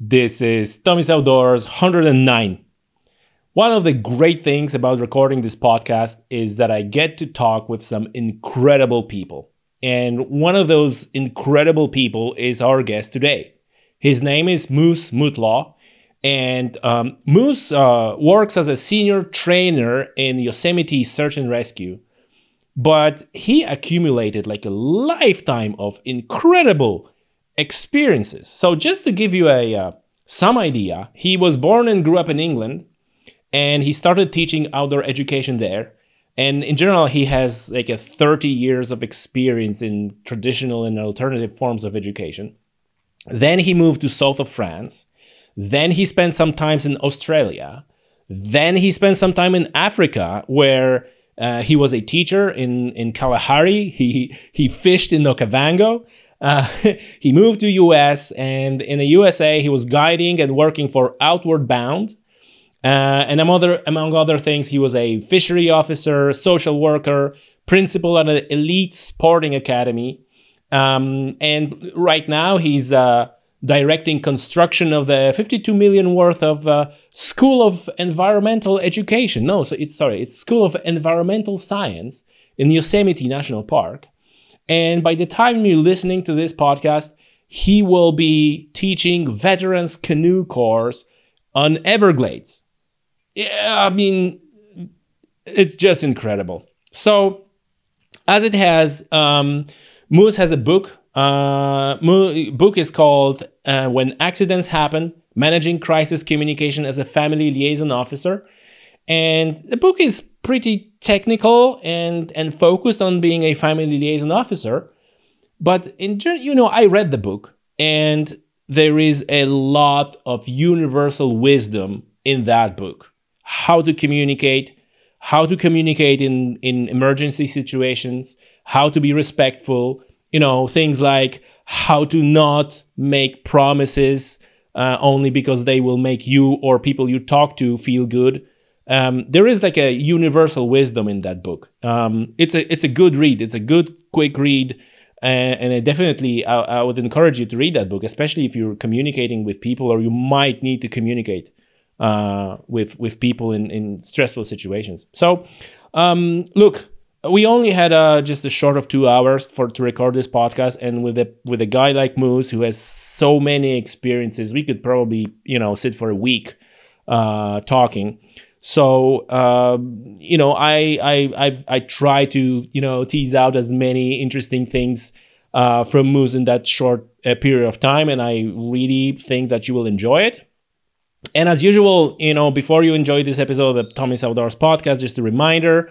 This is Tommy's Outdoors 109. One of the great things about recording this podcast is that I get to talk with some incredible people. And one of those incredible people is our guest today. His name is Moose Mutlow. And um, Moose uh, works as a senior trainer in Yosemite Search and Rescue. But he accumulated like a lifetime of incredible experiences. So just to give you a uh, some idea, he was born and grew up in England, and he started teaching outdoor education there. And in general, he has like a 30 years of experience in traditional and alternative forms of education. Then he moved to south of France. Then he spent some time in Australia. Then he spent some time in Africa, where uh, he was a teacher in in Kalahari. He he fished in Okavango, uh, he moved to US, and in the USA, he was guiding and working for Outward Bound. Uh, and among other, among other things, he was a fishery officer, social worker, principal at an elite sporting academy. Um, and right now, he's uh, directing construction of the 52 million worth of uh, School of Environmental Education. No, so it's sorry, it's School of Environmental Science in Yosemite National Park. And by the time you're listening to this podcast, he will be teaching veterans canoe course on Everglades. Yeah, I mean, it's just incredible. So, as it has, um, Moose has a book. Uh, book is called uh, "When Accidents Happen: Managing Crisis Communication as a Family Liaison Officer," and the book is pretty technical and and focused on being a family liaison officer. But in you know, I read the book and there is a lot of universal wisdom in that book. How to communicate, how to communicate in in emergency situations, how to be respectful, you know, things like how to not make promises uh, only because they will make you or people you talk to feel good um, there is like a universal wisdom in that book. Um, it's a it's a good read. It's a good quick read, uh, and I definitely I, I, would encourage you to read that book, especially if you're communicating with people or you might need to communicate uh, with with people in in stressful situations. So, um, look, we only had uh, just a short of two hours for to record this podcast, and with a with a guy like Moose who has so many experiences, we could probably you know sit for a week uh, talking. So um, you know, I, I I I try to you know tease out as many interesting things uh, from Moose in that short uh, period of time, and I really think that you will enjoy it. And as usual, you know, before you enjoy this episode of the Tommy's Outdoors podcast, just a reminder: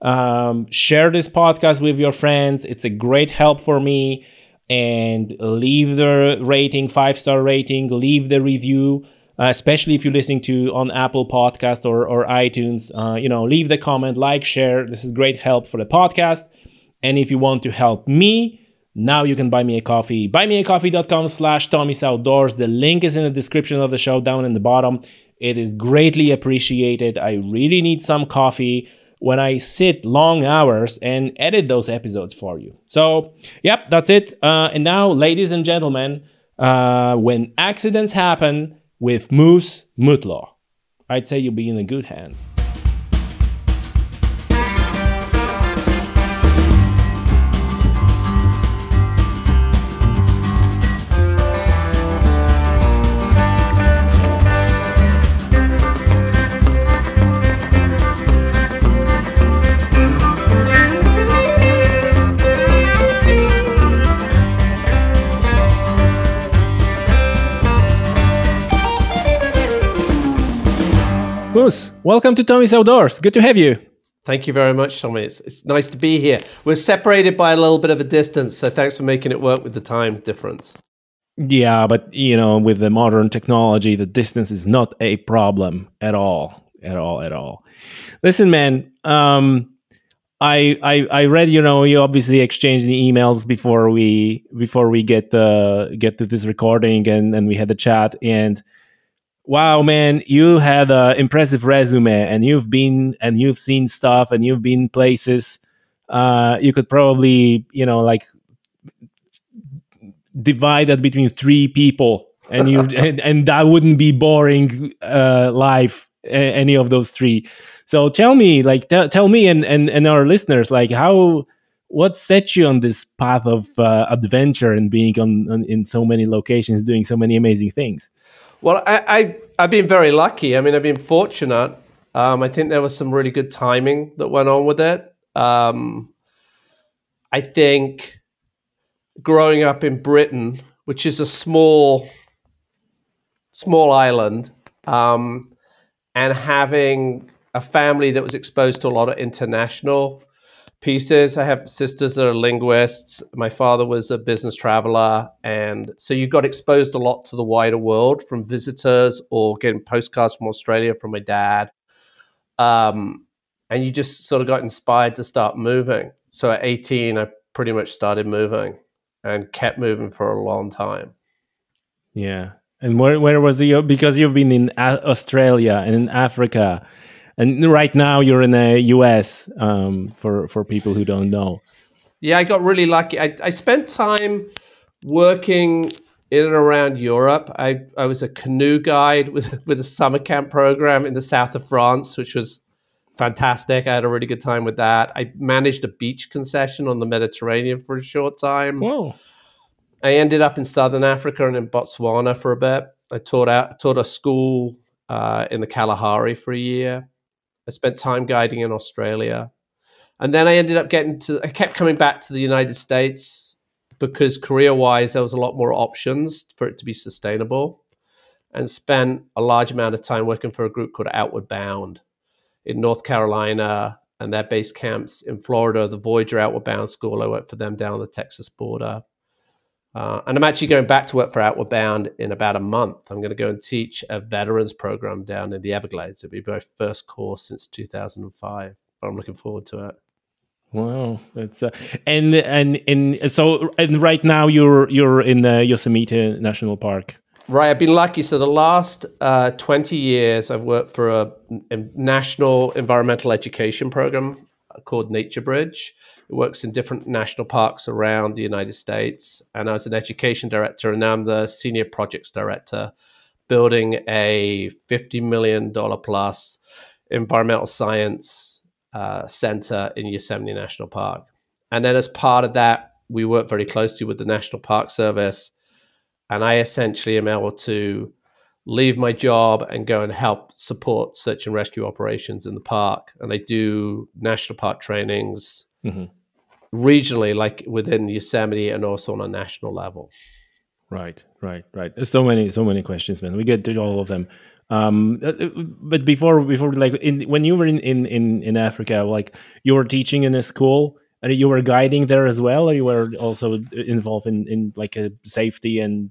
um, share this podcast with your friends. It's a great help for me. And leave the rating, five star rating, leave the review uh, especially if you're listening to on Apple Podcast or, or iTunes. Uh, you know, leave the comment, like, share. This is great help for the podcast. And if you want to help me, now you can buy me a coffee. Buymeacoffee.com slash Tommy's Outdoors. The link is in the description of the show down in the bottom. It is greatly appreciated. I really need some coffee when I sit long hours and edit those episodes for you. So, yep, that's it. Uh, and now, ladies and gentlemen, uh, when accidents happen, with Moose Mutlow. I'd say you'll be in the good hands. Moose, welcome to Tommy's Outdoors. Good to have you. Thank you very much, Tommy. It's, it's nice to be here. We're separated by a little bit of a distance, so thanks for making it work with the time difference. Yeah, but you know, with the modern technology, the distance is not a problem at all, at all, at all. Listen, man, um, I, I I read, you know, you obviously exchanged the emails before we before we get uh, get to this recording, and and we had the chat, and wow man you had an impressive resume and you've been and you've seen stuff and you've been places uh, you could probably you know like divide that between three people and you and, and that wouldn't be boring uh, life any of those three. So tell me, like, t- tell me and, and and our listeners, like, how what set you on this path of uh, adventure and being on, on, in so many locations, doing so many amazing things? Well, I, I have been very lucky. I mean, I've been fortunate. Um, I think there was some really good timing that went on with it. Um, I think growing up in Britain, which is a small small island, um, and having a family that was exposed to a lot of international pieces. I have sisters that are linguists. My father was a business traveler. And so you got exposed a lot to the wider world from visitors or getting postcards from Australia from my dad. Um, and you just sort of got inspired to start moving. So at 18, I pretty much started moving and kept moving for a long time. Yeah. And where, where was you? Because you've been in Australia and in Africa and right now you're in the US um, for for people who don't know. Yeah, I got really lucky. I, I spent time working in and around Europe. I, I was a canoe guide with with a summer camp program in the south of France, which was fantastic. I had a really good time with that. I managed a beach concession on the Mediterranean for a short time. Whoa. I ended up in southern Africa and in Botswana for a bit. I taught out taught a school uh, in the Kalahari for a year. I spent time guiding in Australia. And then I ended up getting to, I kept coming back to the United States because career wise, there was a lot more options for it to be sustainable and spent a large amount of time working for a group called Outward Bound in North Carolina and their base camps in Florida, the Voyageur Outward Bound School. I worked for them down on the Texas border. Uh, and I'm actually going back to work for Outward Bound in about a month. I'm going to go and teach a veterans program down in the Everglades. It'll be my first course since 2005. But I'm looking forward to it. Wow, that's uh, and and and so and right now you're you're in the Yosemite National Park. Right, I've been lucky. So the last uh, 20 years, I've worked for a, a national environmental education program called Nature Bridge it works in different national parks around the United States. And I was an education director, and now I'm the senior projects director, building a $50 million plus environmental science uh, center in Yosemite National Park. And then as part of that, we work very closely with the National Park Service. And I essentially am able to leave my job and go and help support search and rescue operations in the park. And I do national park trainings, mm-hmm. regionally, like within Yosemite and also on a national level. Right, right, right. So many, so many questions, man. We get to all of them. Um, uh, uh, but before, before, like, in, when you were in, in in in Africa, like, you were teaching in a school, and you were guiding there as well, or you were also involved in in like a safety and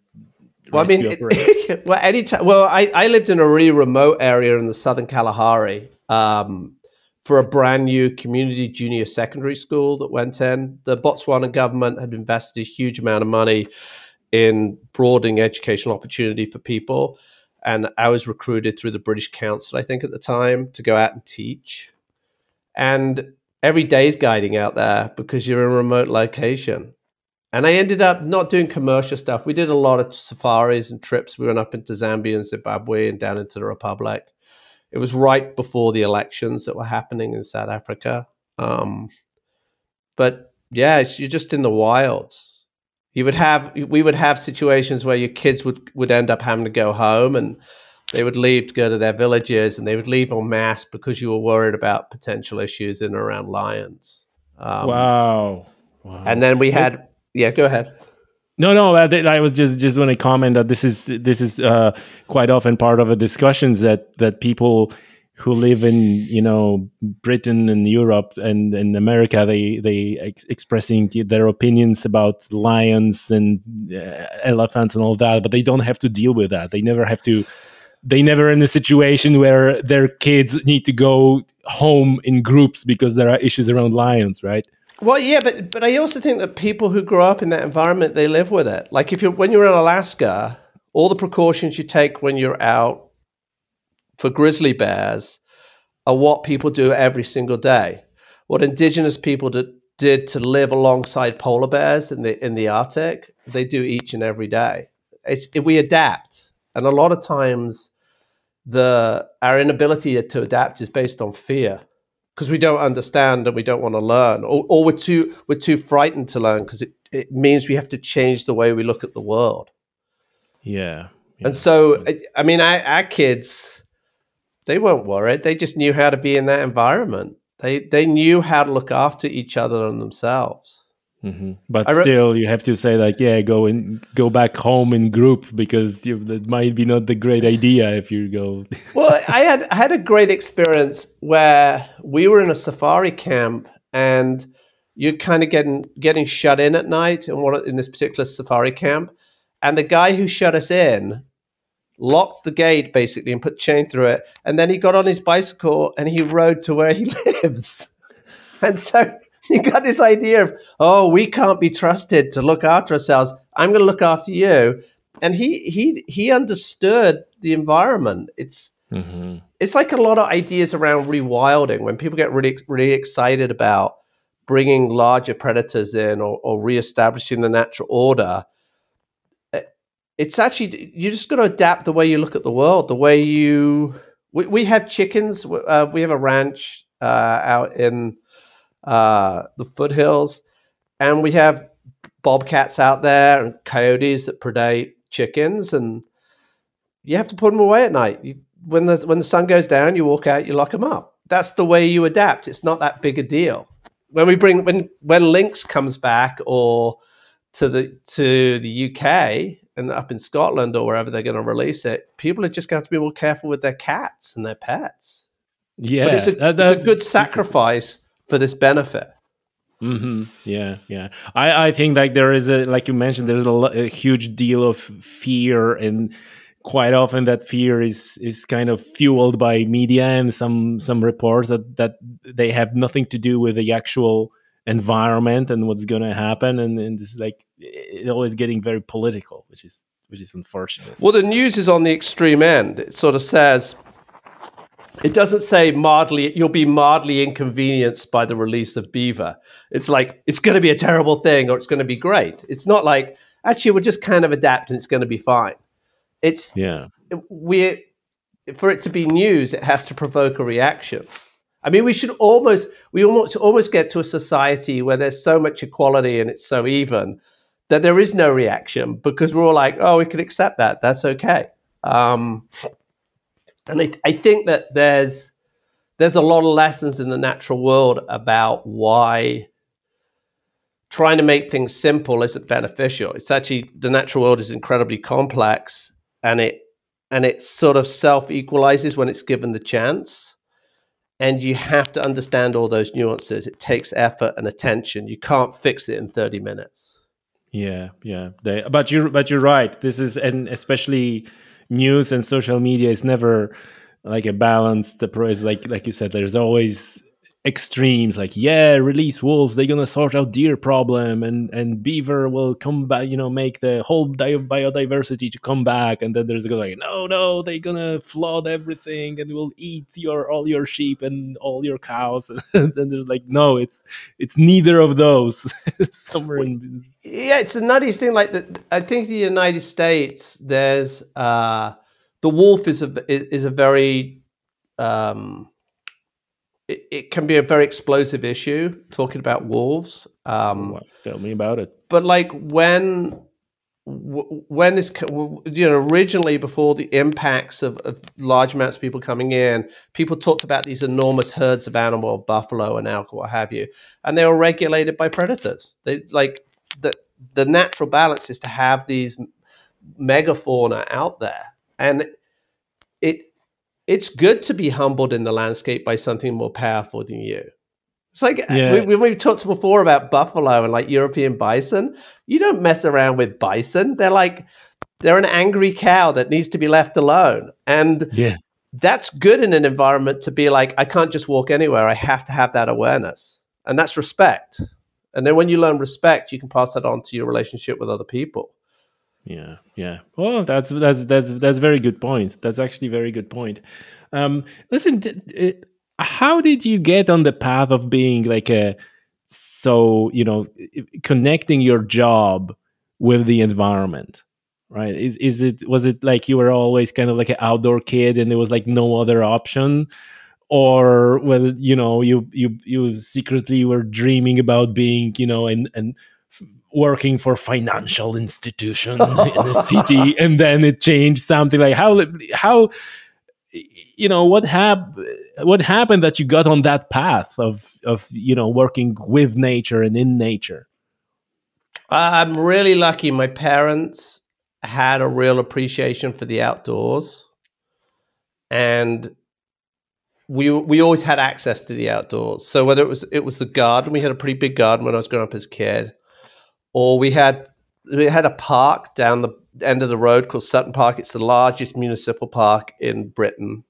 well, I mean, it, well, anytime. Well, I, I lived in a really remote area in the southern Kalahari, um, for a brand new community junior secondary school that went in. The Botswana government had invested a huge amount of money in broadening educational opportunity for people. And I was recruited through the British Council, I think, at the time, to go out and teach. And every day is guiding out there because you're in a remote location. And I ended up not doing commercial stuff. We did a lot of safaris and trips. We went up into Zambia and Zimbabwe and down into the Republic it was right before the elections that were happening in South Africa. Um, but yeah, you're just in the wilds. You would have we would have situations where your kids would would end up having to go home and they would leave to go to their villages and they would leave en masse because you were worried about potential issues in and around lions. Um, wow. wow. And then we had yeah, go ahead. No, no, I, I was just just want to comment that this is this is uh, quite often part of the discussions that that people who live in you know Britain and Europe and in America they they ex- expressing their opinions about lions and uh, elephants and all that, but they don't have to deal with that. They never have to. They never in a situation where their kids need to go home in groups because there are issues around lions, right? Well, yeah, but but I also think that people who grow up in that environment they live with it. Like if you're when you're in Alaska, all the precautions you take when you're out for grizzly bears are what people do every single day. What indigenous people did, did to live alongside polar bears in the in the Arctic, they do each and every day. it's we adapt, and a lot of times the our inability to adapt is based on fear because we don't understand and we don't want to learn, or, or we're too we're too frightened to learn because it, it means we have to change the way we look at the world. Yeah. yeah. And so, I mean, our, our kids, they weren't worried. They just knew how to be in that environment. They they knew how to look after each other and themselves. Mm-hmm. But re- still, you have to say like, yeah, go and go back home in group because you, that might be not the great idea if you go. well, I had I had a great experience where we were in a safari camp and you're kind of getting getting shut in at night in one in this particular safari camp, and the guy who shut us in locked the gate basically and put chain through it, and then he got on his bicycle and he rode to where he lives, and so you got this idea of, oh, we can't be trusted to look after ourselves. I'm going to look after you. And he he he understood the environment. It's mm-hmm. it's like a lot of ideas around rewilding when people get really really excited about bringing larger predators in or, or reestablishing the natural order. Eh, it's actually you just got to adapt the way you look at the world, the way you. We, we have chickens. Uh, we have a ranch uh, out in uh, the foothills, and we have bobcats out there and coyotes that predate chickens, and you have to put them away at night. You, when the when the sun goes down, you walk out, you lock them up. That's the way you adapt. It's not that big a deal. When we bring when when Lynx comes back or to the to the UK and up in Scotland or wherever they're going to release it, people are just going to have to be more careful with their cats and their pets. Yeah, but it's a, that, it's a good sacrifice for this benefit. Mm-hmm. Yeah, yeah. I, I think like there is a like you mentioned, there's a, a, huge deal of fear, and quite often that fear is is kind of fueled by media and some some reports that that they have nothing to do with the actual environment and what's going to happen, and and it's like it always getting very political, which is which is unfortunate. Well, the news is on the extreme end. It sort of says it doesn't say mildly, you'll be mildly inconvenienced by the release of Beaver. It's like, it's going to be a terrible thing or it's going to be great. It's not like, actually, we'll just kind of adapt and it's going to be fine. It's, yeah. we for it to be news, it has to provoke a reaction. I mean, we should almost, we almost, almost get to a society where there's so much equality and it's so even that there is no reaction because we're all like, oh, we can accept that. That's okay. Um, and I, I think that there's there's a lot of lessons in the natural world about why trying to make things simple isn't beneficial. It's actually the natural world is incredibly complex and it and it sort of self equalizes when it's given the chance. And you have to understand all those nuances. It takes effort and attention. You can't fix it in 30 minutes. Yeah, yeah. They, but you're but you're right. This is and especially news and social media is never like a balanced approach. Like like you said, there's always extremes like yeah release wolves they're gonna sort out deer problem and and beaver will come back you know make the whole di- biodiversity to come back and then there's a like no no they're gonna flood everything and will eat your all your sheep and all your cows. And then there's like no it's it's neither of those. Somewhere in yeah it's a nutty thing like the, i think the united states there's uh the wolf is a is a very um it, it, can be a very explosive issue talking about wolves. Um, Tell me about it. But like when when this you know originally before the impacts of, of, large amounts of people coming in people talked about these enormous herds of animal buffalo and elk what have you and they were regulated by predators they like the the natural balance is to have these megafauna out there and it's good to be humbled in the landscape by something more powerful than you. It's like uh, yeah. we, we've talked before about buffalo and like European bison. You don't mess around with bison. They're like they're an angry cow that needs to be left alone. And yeah. that's good in an environment to be like, I can't just walk anywhere. I have to have that awareness. And that's respect. And then when you learn respect, you can pass that on to your relationship with other people. Yeah, yeah. Well, that's that's that's that's very good point. That's actually very good point. Um, listen, how did you get on the path of being like a so you know connecting your job with the environment? right? Is is it was it like you were always kind of like an outdoor kid and there was like no other option? Or whether you know you you you secretly were dreaming about being you know and and working for financial institution in the city and then it changed something like how how you know what hap- what happened that you got on that path of of you know working with nature and in nature? I'm really lucky. My parents had a real appreciation for the outdoors and we we always had access to the outdoors. So whether it was it was the garden we had a pretty big garden when i was growing up as a kid or we had we had a park down the end of the road called Sutton Park. It's the largest municipal park in Britain,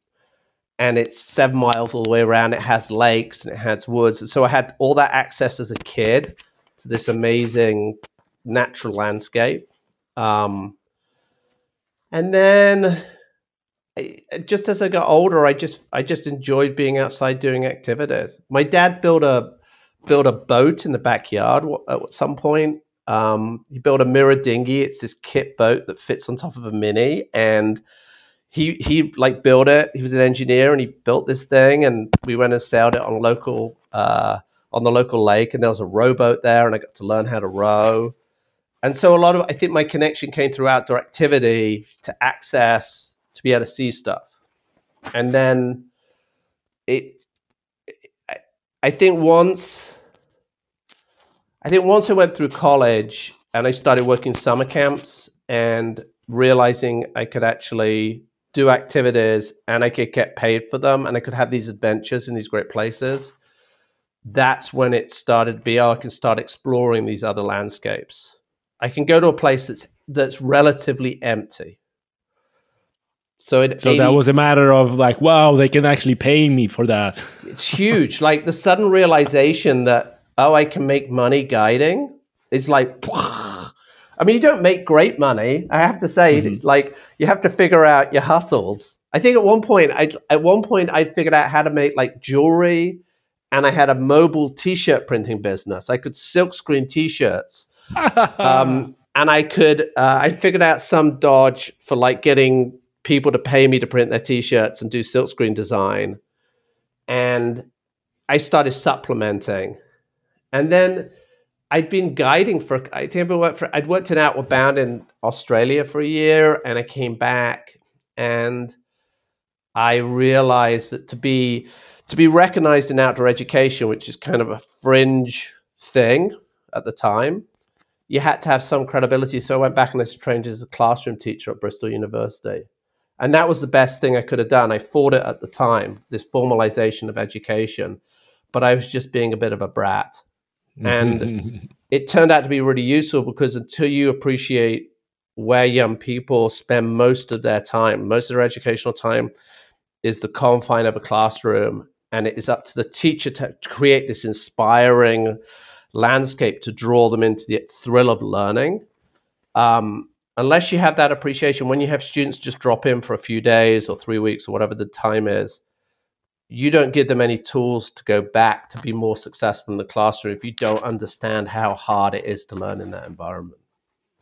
and it's seven miles all the way around. It has lakes and it has woods. And so I had all that access as a kid to this amazing natural landscape. Um, and then just as I got older, I just I just enjoyed being outside doing activities. My dad built a built a boat in the backyard at some point um, he built a mirror dinghy. It's this kit boat that fits on top of a mini, and he he like built it. He was an engineer, and he built this thing. And we went and sailed it on local uh, on the local lake, and there was a rowboat there, and I got to learn how to row. And so a lot of I think my connection came through outdoor activity to access to be able to see stuff, and then it. I think once I think once I went through college and I started working summer camps and realizing I could actually do activities and I could get paid for them and I could have these adventures in these great places. That's when it started to be, oh, I can start exploring these other landscapes. I can go to a place that's that's relatively empty. So, it, so 80, that was a matter of like, wow, they can actually pay me for that. it's huge. Like the sudden realization that oh, I can make money guiding. It's like, I mean, you don't make great money. I have to say, mm-hmm. like, you have to figure out your hustles. I think at one point, I at one point I figured out how to make like jewelry, and I had a mobile T-shirt printing business. I could silk screen T-shirts, um, and I could. Uh, I figured out some dodge for like getting people to pay me to print their T-shirts and do silkscreen design, and I started supplementing. And then I'd been guiding for I think I worked for I'd worked in Outward Bound in Australia for a year and I came back and I realized that to be to be recognized in outdoor education, which is kind of a fringe thing at the time, you had to have some credibility. So I went back and I trained as a classroom teacher at Bristol University. And that was the best thing I could have done. I fought it at the time, this formalization of education, but I was just being a bit of a brat and it turned out to be really useful because until you appreciate where young people spend most of their time, most of their educational time is the confine of a classroom. And it is up to the teacher to create this inspiring landscape to draw them into the thrill of learning. Um, unless you have that appreciation, when you have students just drop in for a few days or three weeks or whatever the time is, you don't give them any tools to go back to be more successful in the classroom if you don't understand how hard it is to learn in that environment.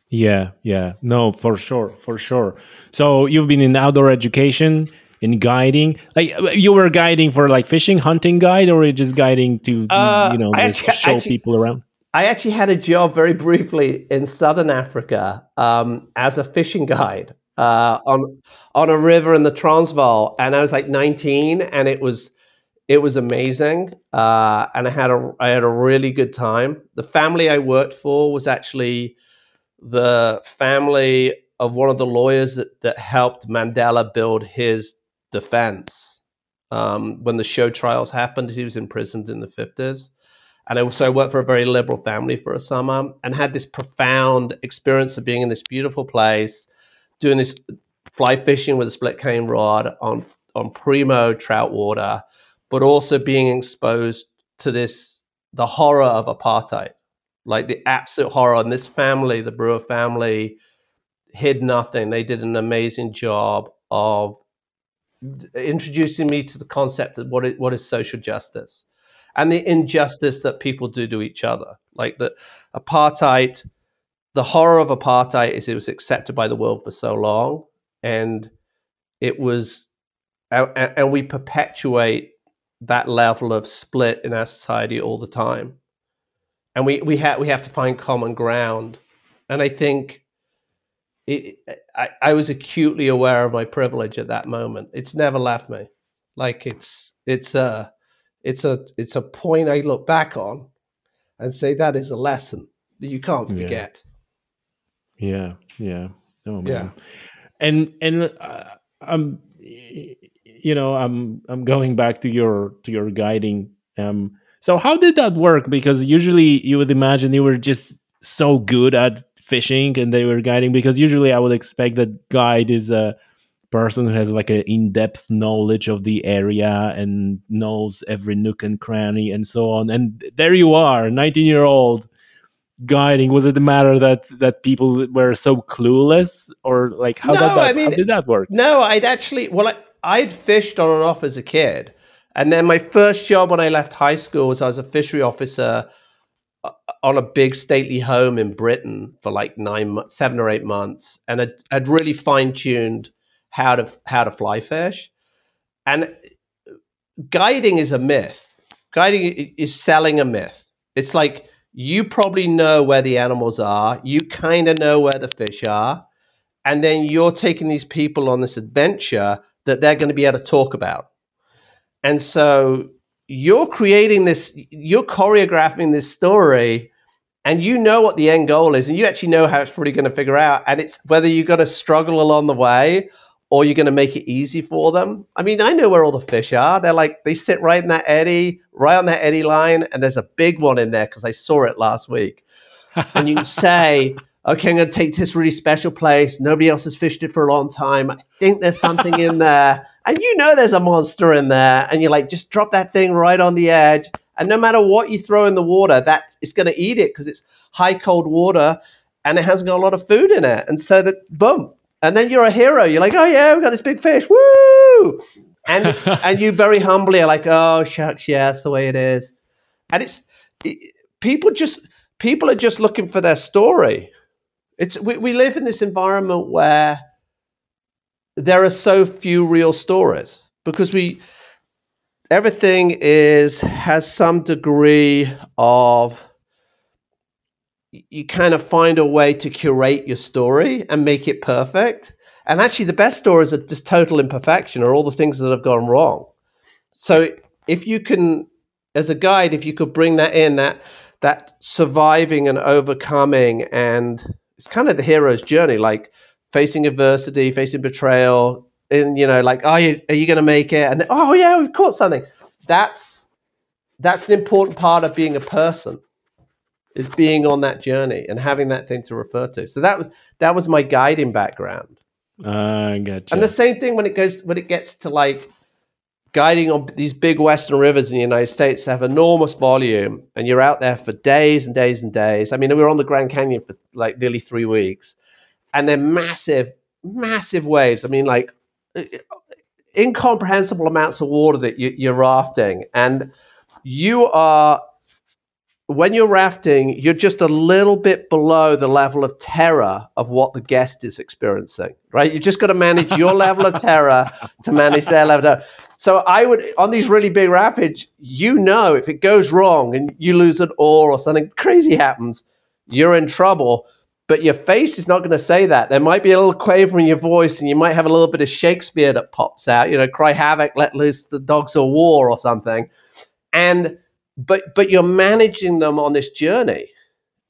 Yeah, yeah. No, for sure, for sure. So you've been in outdoor education, in guiding. Like you were guiding for like fishing, hunting guide, or just guiding to uh, you know actually, show actually, people around? I actually had a job very briefly in southern Africa um, as a fishing guide uh, on on a river in the Transvaal, and I was like 19, and it was it was amazing, uh, and I had a I had a really good time. The family I worked for was actually the family of one of the lawyers that, that helped Mandela build his defense. Um, when the show trials happened, he was imprisoned in the 50s. And I also worked for a very liberal family for a summer and had this profound experience of being in this beautiful place doing this fly fishing with a split cane rod on on primo trout water, but also being exposed to this the horror of apartheid, like the absolute horror. And this family, the Brewer family, hid nothing. They did an amazing job of introducing me to the concept of what is, what is social justice and the injustice that people do to each other. Like the apartheid the horror of apartheid is it was accepted by the world for so long, and it was, and, we perpetuate that level of split in our society all the time, and we we have we have to find common ground, and I think. It, I, I was acutely aware of my privilege at that moment. It's never left me. Like it's it's a it's a it's a point I look back on and say that is a lesson that you can't forget. Yeah, yeah, oh man. Yeah. And and uh, I'm you know I'm I'm going back to your to your guiding. Um, so how did that work? Because usually you would imagine you were just so good at fishing and they were guiding. Because usually I would expect that guide is a person who has like an in-depth knowledge of the area and knows every nook and cranny and so on and there you are 19 year old guiding? Was it a matter that that people were so clueless? Or like how, no, did, that, I mean, how did that work? no i'd actually well I, i'd fished on and off as a kid. And then my first job when i left high school was i was a fishery officer uh, on a big stately home in britain for like nine seven or eight months. And i'd, I'd really fine-tuned how to how to fly fish, and guiding is a myth. Guiding is selling a myth. It's like you probably know where the animals are, you kind of know where the fish are, and then you're taking these people on this adventure that they're going to be able to talk about. And so you're creating this, you're choreographing this story, and you know what the end goal is, and you actually know how it's probably going to figure out. And it's whether you're going to struggle along the way or you're going to make it easy for them. I mean, I know where all the fish are. They're like, they sit right in that eddy, right on that eddy line, and there's a big one in there because I saw it last week. and you can say, okay, I'm going to take this really special place. Nobody else has fished it for a long time. I think there's something in there. And you know there's a monster in there. And you're like, just drop that thing right on the edge. And no matter what you throw in the water, that it's going to eat it because it's high cold water and it hasn't got a lot of food in it. And so that, boom, and then you're a hero. You're like, oh yeah, we got this big fish, woo! And and you very humbly are like, oh shucks, yeah, that's the way it is. And it's it, people just people are just looking for their story. It's we, we live in this environment where there are so few real stories because we everything is has some degree of you kind of find a way to curate your story and make it perfect. And actually, the best stories are just total imperfection or all the things that have gone wrong. So if you can, as a guide, if you could bring that in, that that surviving and overcoming, and it's kind of the hero's journey, like facing adversity, facing betrayal, and you know, like, are you are you going to make it? And oh yeah, we've caught something. That's that's an important part of being a person is being on that journey and having that thing to refer to. So that was that was my guiding background. I uh, gotcha. And the same thing when it goes when it gets to like guiding on these big western rivers in the United States have enormous volume, and you're out there for days and days and days. I mean, we were on the Grand Canyon for like nearly three weeks, and they're massive, massive waves. I mean, like incomprehensible amounts of water that you, you're rafting, and you are when you're rafting, you're just a little bit below the level of terror of what the guest is experiencing, right? You just got to manage your level of terror to manage their level of terror. So I would, on these really big rapids, you know, if it goes wrong and you lose an oar or something crazy happens, you're in trouble. But your face is not going to say that. There might be a little quaver in your voice, and you might have a little bit of Shakespeare that pops out. You know, cry havoc, let loose the dogs of war, or something. And but but you're managing them on this journey.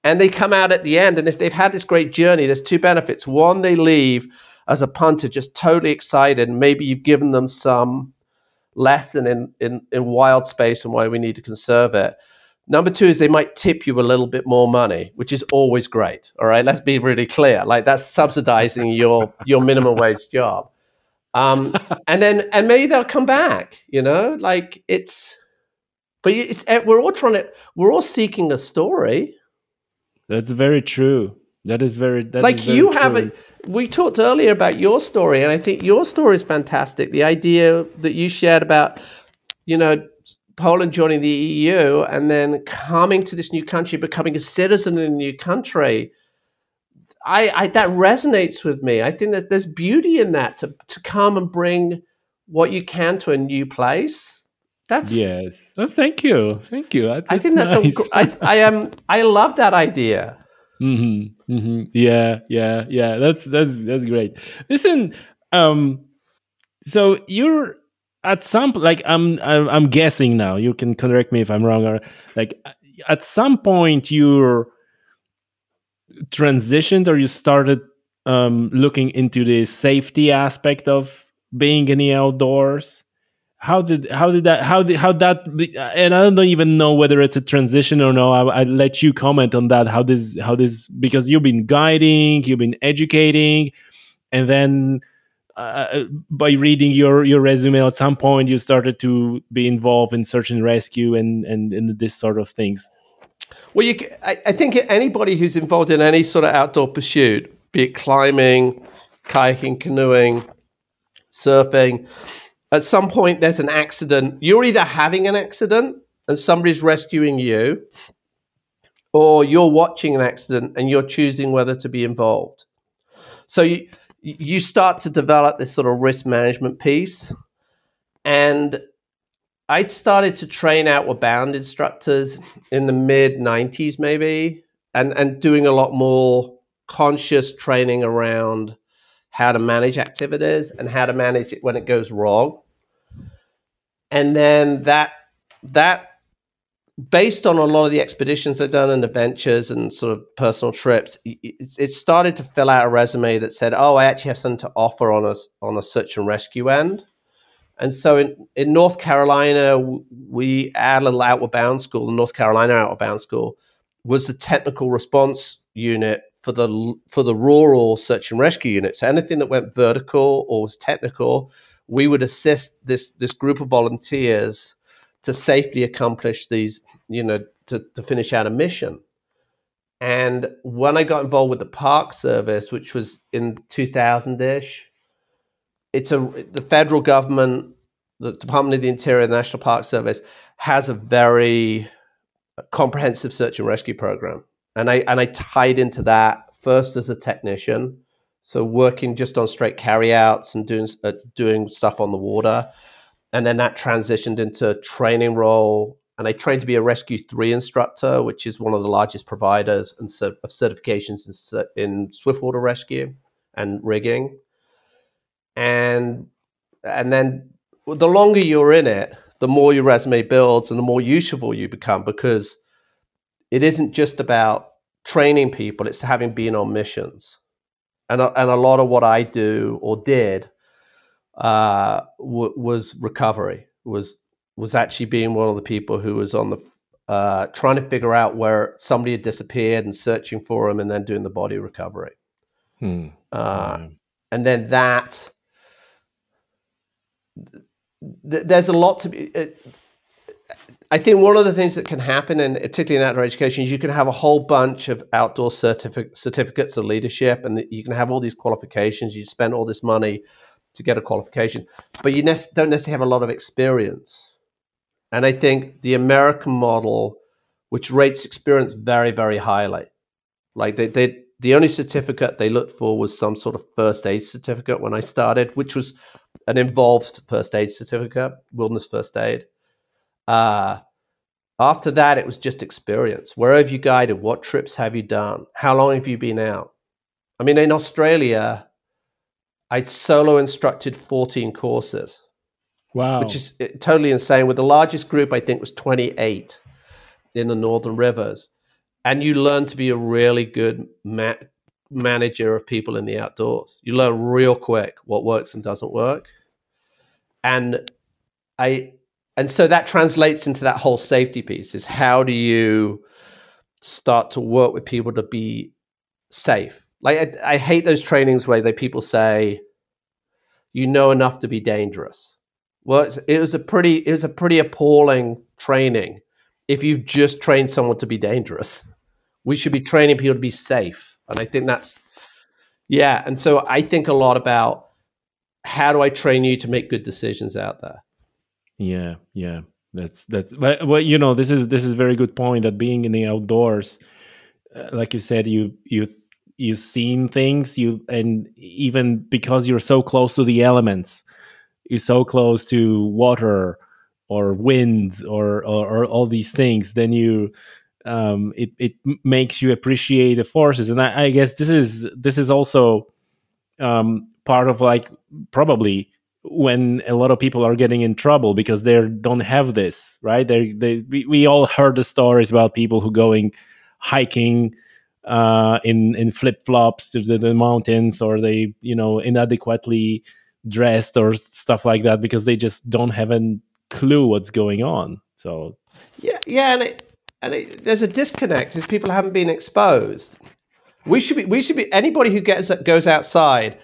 And they come out at the end and if they've had this great journey there's two benefits. One they leave as a punter just totally excited. And maybe you've given them some lesson in, in, in wild space and why we need to conserve it. Number two is they might tip you a little bit more money which is always great all right? Let's be really clear. Like that's subsidizing your your minimum wage job. Um, and then and maybe they'll come back you know? Like it's but it's eh, we're all trying to we're all seeking a story. That's very true. That is very that like very you have it. We talked earlier about your story, and I think your story is fantastic. The idea that you shared about, you know, Poland joining the EU and then coming to this new country, becoming a citizen in a new country. I, I that resonates with me. I think that there's beauty in that to to come and bring what you can to a new place. That's yes. Oh, thank you, thank you. That's, I think that's nice. a, I, I am. I love that idea. Mm-hmm, mm-hmm. Yeah, yeah, yeah. That's that's that's great. Listen, um, so you're at some like I'm I'm guessing now. You can correct me if I'm wrong. Or like at some point you're transitioned or you started um, looking into the safety aspect of being in the outdoors how did how did that how did how that and i don't even know whether it's a transition or no. I, will let you comment on that. How this how this because you've been guiding you've been educating and then uh, by reading your your resume at some point you started to be involved in search and rescue and and, and this sort of things. Well, you, I, I think anybody who's involved in any sort of outdoor pursuit, be it climbing, kayaking, canoeing, surfing, at some point there's an accident. You're either having an accident and somebody's rescuing you, or you're watching an accident and you're choosing whether to be involved. So you you start to develop this sort of risk management piece, and I'd started to train outward bound instructors in the mid 90s, maybe, and, and doing a lot more conscious training around how to manage activities and how to manage it when it goes wrong. And then that, that based on a lot of the expeditions I've done and adventures and sort of personal trips, it, it, started to fill out a resume that said, "Oh, I actually have something to offer on a on a search and rescue end." And so in, in North Carolina, we a little outward bound school, the North Carolina outward bound school was the technical response unit for the for the rural search and rescue unit. So anything that went vertical or was technical, we would assist this this group of volunteers to safely accomplish these, you know, to, to finish out a mission. And when I got involved with the Park Service, which was in 2000 ish, it's a the federal government, the Department of the Interior, the National Park Service has a very comprehensive search and rescue program, and I and I tied into that first as a technician, so working just on straight carryouts and doing uh, doing stuff on the water, and then that transitioned into a training role. And I trained to be a Rescue Three instructor, which is one of the largest providers and of certifications in, in swiftwater rescue and rigging. And and then the longer you're in it, the more your resume builds and the more useful you become because it isn't just about training people; it's having been on missions, and and a lot of what I do or did uh, w- was recovery was was actually being one of the people who was on the uh, trying to figure out where somebody had disappeared and searching for them and then doing the body recovery. Hmm. Uh, And then that th- there's a lot to be. Uh, I think one of the things that can happen, and particularly in outdoor education, is you can have a whole bunch of outdoor certific- certificates of leadership, and you can have all these qualifications. You spend all this money to get a qualification, but you ne- don't necessarily have a lot of experience. And I think the American model, which rates experience very, very highly, like they, they the only certificate they looked for was some sort of first aid certificate when I started, which was an involved first aid certificate, wilderness first aid. Uh, after that, it was just experience. Where have you guided? What trips have you done? How long have you been out? I mean, in Australia, I solo instructed 14 courses. Wow. Which is eh, totally insane. With the largest group, I think, was 28 in the Northern Rivers and you learn to be a really good ma- manager of people in the outdoors. You learn real quick what works and doesn't work, and I and so that translates into that whole safety piece. Is how do you start to work with people to be safe? Like I, I hate those trainings where they people say, "You know enough to be dangerous." Well, it was a pretty it was a pretty appalling training if you've just trained someone to be dangerous. We should be training people to be safe. And I think that's, yeah. And so I think a lot about how do I train you to make good decisions out there? Yeah, yeah. That's that's well, you know, this is this is a very good point that being in the outdoors, uh, like you said, you you you've seen things you and even because you're so close to the elements you're so close to water or wind or or, or all these things then you um, it it makes you appreciate the forces and I, I guess this is this is also um, part of like probably when a lot of people are getting in trouble because they don't have this right they they we, we all heard the stories about people who going hiking uh, in in flip flops to the, the, mountains, or they you know inadequately dressed or stuff like that because they just don't have a clue what's going on. So yeah, yeah, and it, and it, there's a disconnect because people haven't been exposed. We should be we should be anybody who gets goes outside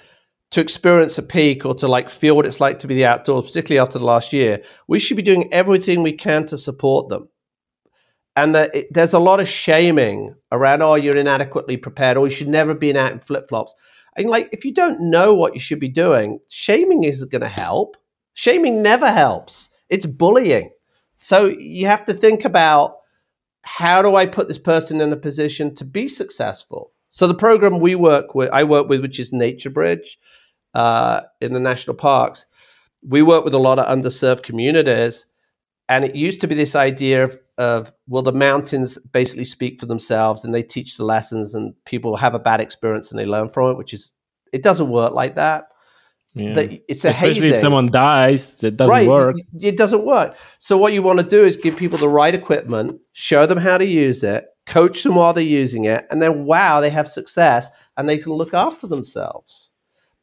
to experience a peak or to like feel what it's like to be the outdoors, particularly after the last year. We should be doing everything we can to support them. And it, there's a lot of shaming around oh you're inadequately prepared or you should never be out in flip-flops. And like if you don't know what you should be doing shaming isn't going to help. Shaming never helps. It's bullying. So you have to think about how do i put this person in a position to be successful? So the program we work with i work with which is NatureBridge uh, in the national parks we work with a lot of underserved communities and it used to be this idea of, of well the mountains basically speak for themselves and they teach the lessons and people have a bad experience and they learn from it which is it doesn't work like that yeah. it's a especially hazing. if someone dies it doesn't right. work it doesn't work so what you want to do is give people the right equipment show them how to use it coach them while they're using it and then wow they have success and they can look after themselves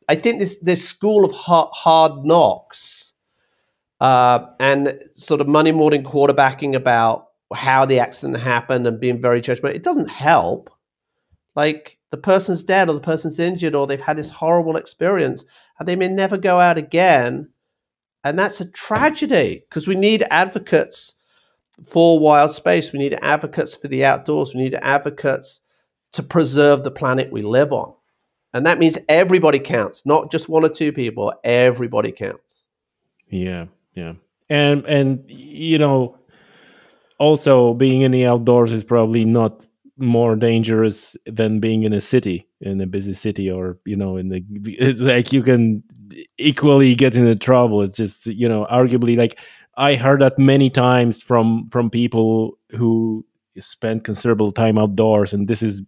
i think this this school of hard, hard knocks uh, and sort of Monday morning quarterbacking about how the accident happened and being very judgmental. It doesn't help. Like the person's dead or the person's injured or they've had this horrible experience and they may never go out again. And that's a tragedy because we need advocates for wild space. We need advocates for the outdoors. We need advocates to preserve the planet we live on. And that means everybody counts, not just one or two people. Everybody counts. Yeah yeah and and you know also being in the outdoors is probably not more dangerous than being in a city in a busy city or you know in the it's like you can equally get into trouble it's just you know arguably like i heard that many times from from people who spend considerable time outdoors and this is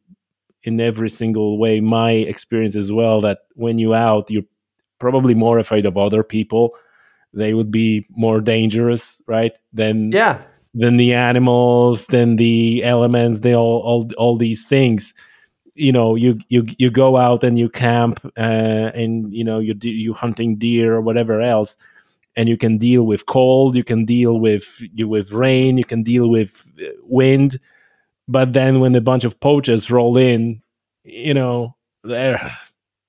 in every single way my experience as well that when you out you're probably more afraid of other people they would be more dangerous, right? Than yeah, than the animals, than the elements, they all all all these things. You know, you you you go out and you camp, uh, and you know you you hunting deer or whatever else, and you can deal with cold, you can deal with you with rain, you can deal with uh, wind, but then when a bunch of poachers roll in, you know, there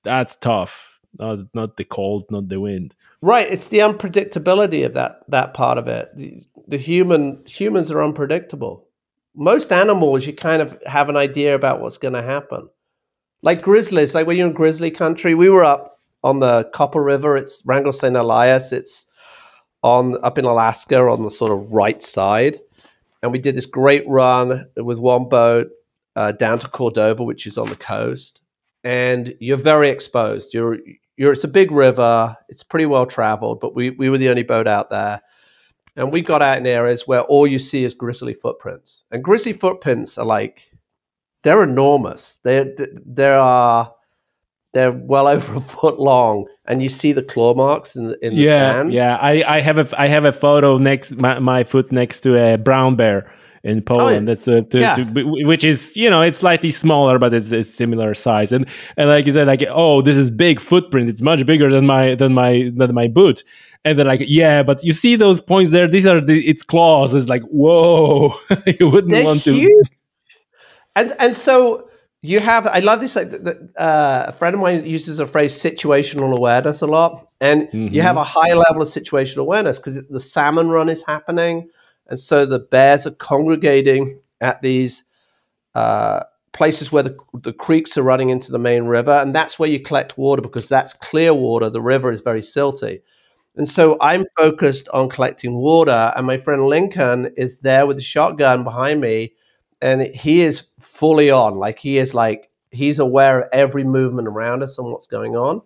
that's tough not not the cold, not the wind. Right, it's the unpredictability of that that part of it. The, the human humans are unpredictable. Most animals, you kind of have an idea about what's going to happen. Like grizzlies, like when you're in grizzly country, we were up on the Copper River. It's Wrangell St. Elias. It's on up in Alaska on the sort of right side, and we did this great run with one boat uh, down to Cordova, which is on the coast and you're very exposed. You're you're it's a big river. It's pretty well traveled, but we we were the only boat out there. And we got out in areas where all you see is grizzly footprints. And grizzly footprints are like they're enormous. They there are they're well over a foot long, and you see the claw marks in the, in the yeah, sand. Yeah, I, I have a I have a photo next my, my foot next to a brown bear in oh, Poland. Oh, That's the, the, yeah. to, which is you know it's slightly smaller, but it's it's similar size. And and like you said, like oh, this is big footprint. It's much bigger than my than my than my boot. And they're like, yeah, but you see those points there? These are the its claws. It's like whoa, you wouldn't they're want huge. to. And and so you have. I love this. Like uh, a friend of mine uses the phrase situational awareness a lot, and mm-hmm. you have a high level of situational awareness because the salmon run is happening and so the bears are congregating at these uh, places where the, the creeks are running into the main river. And that's where you collect water because that's clear water. The river is very silty. And so I'm focused on collecting water. And my friend Lincoln is there with the shotgun behind me. And he is fully on. Like he is like He's aware of every movement around us and what's going on.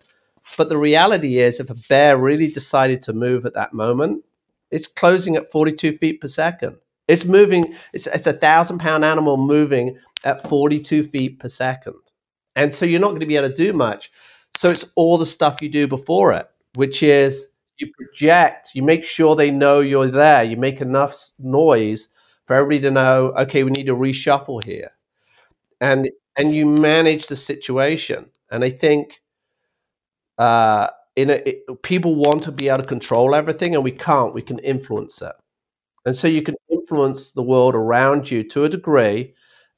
But the reality is, if a bear really decided to move at that moment, it's closing at 42 feet per second. It's moving, it's, it's a thousand pound animal moving at 42 feet per second. And so you're not going to be able to do much. So it's all the stuff you do before it, which is you project, you make sure they know you're there, you make enough noise for everybody to know, okay, we need to reshuffle here. And and you manage the situation. And I think uh, in a, it, people want to be able to control everything, and we can't. We can influence it, and so you can influence the world around you to a degree,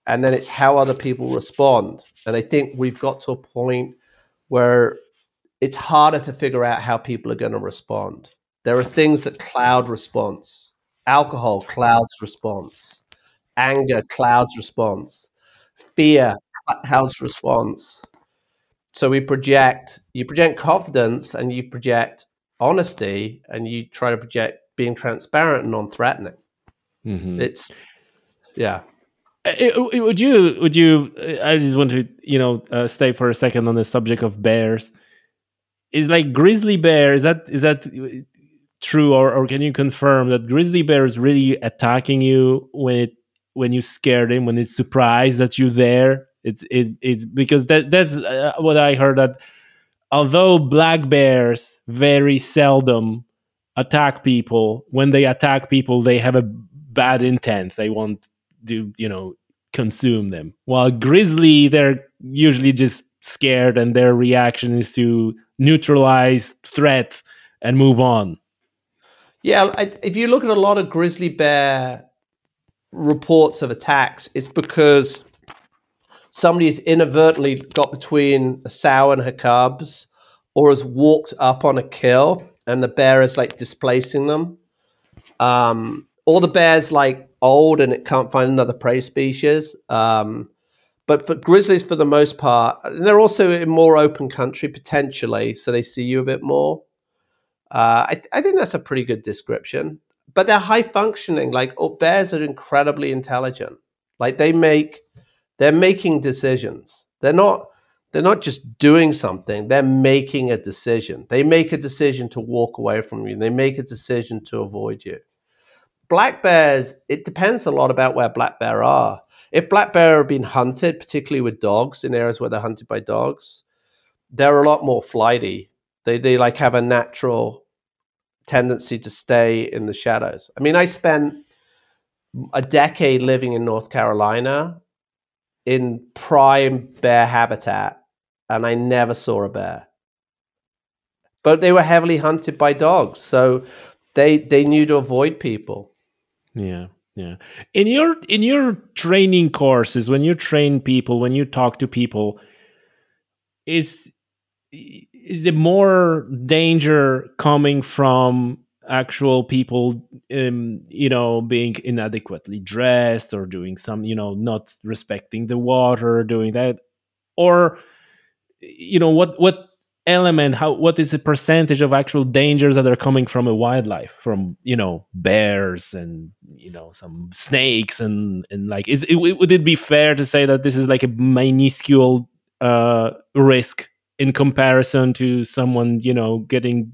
and then it's how other people respond. And I think we've got to a point where it's harder to figure out how people are going to respond. There are things that cloud response. Alcohol clouds response. Anger clouds response. Fear clouds response so we project you project confidence and you project honesty and you try to project being transparent and non-threatening mm-hmm. it's yeah it, uh, it, would you would you i just want to you know uh, stay for a second on the subject of bears is like grizzly bear is that is that true or, or can you confirm that grizzly bear is really attacking you when it when you scared him when it's surprised that you're there it's it, it's because that that's uh, what I heard that although black bears very seldom attack people, when they attack people, they have a bad intent. They want to you know consume them. While grizzly, they're usually just scared, and their reaction is to neutralize threat and move on. Yeah, I, if you look at a lot of grizzly bear reports of attacks, it's because somebody has inadvertently got between a sow and her cubs or has walked up on a kill and the bear is like displacing them. Um, or the bear's like old and it can't find another prey species. Um, but for grizzlies, for the most part, they're also in more open country potentially, so they see you a bit more. Uh, I, th- I, think that's a pretty good description. But they're high functioning. Like oh, bears are incredibly intelligent. Like they make they're making decisions. They're not they're not just doing something, they're making a decision. They make a decision to walk away from you. They make a decision to avoid you. Black bears, it depends a lot about where black bear are. If black bear are being hunted, particularly with dogs in areas where they're hunted by dogs, they're a lot more flighty. They they like have a natural tendency to stay in the shadows. I mean, I spent a decade living in North Carolina in prime bear habitat, and I never saw a bear. But they were heavily hunted by dogs, so they they knew to avoid people. Yeah, yeah. In your in your training courses, when you train people, when you talk to people, is is the more danger coming from actual people um, you know being inadequately dressed or doing some you know not respecting the water doing that? Or you know what what element how what is the percentage of actual dangers that are coming from a wildlife from you know bears and you know some snakes and and like is it, would it be fair to say that this is like a minuscule uh risk in comparison to someone you know getting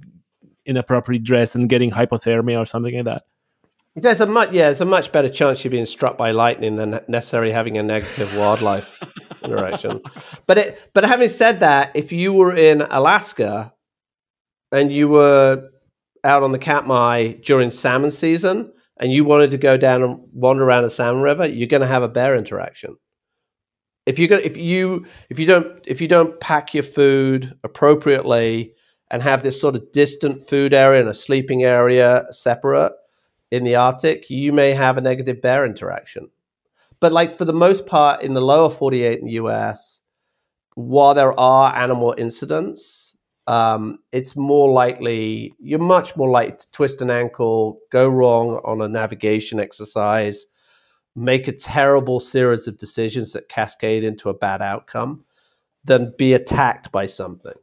inappropriately dressed and getting hypothermia or something like that? There's a much yeah, there's a much better chance you're being struck by lightning than necessarily having a negative wildlife interaction. But it, but having said that, if you were in Alaska and you were out on the Katmai during salmon season and you wanted to go down and wander around the salmon river, you're going to have a bear interaction. If you if you if you don't if you don't pack your food appropriately and have this sort of distant food area and a sleeping area separate in the Arctic, you may have a negative bear interaction. But like for the most part in the lower 48 in the US, while there are animal incidents, um, it's more likely, you're much more likely to twist an ankle, go wrong on a navigation exercise, make a terrible series of decisions that cascade into a bad outcome than be attacked by something.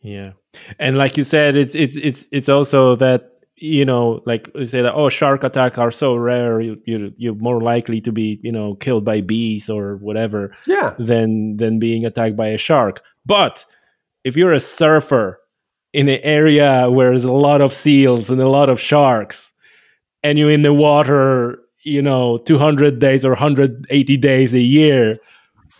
Yeah, and like you said, it's it's it's it's also that you know, like you say that oh, shark attacks are so rare, you, you you're more likely to be you know killed by bees or whatever, yeah, than than being attacked by a shark. But if you're a surfer in an area where there's a lot of seals and a lot of sharks, and you're in the water, you know, 200 days or 180 days a year,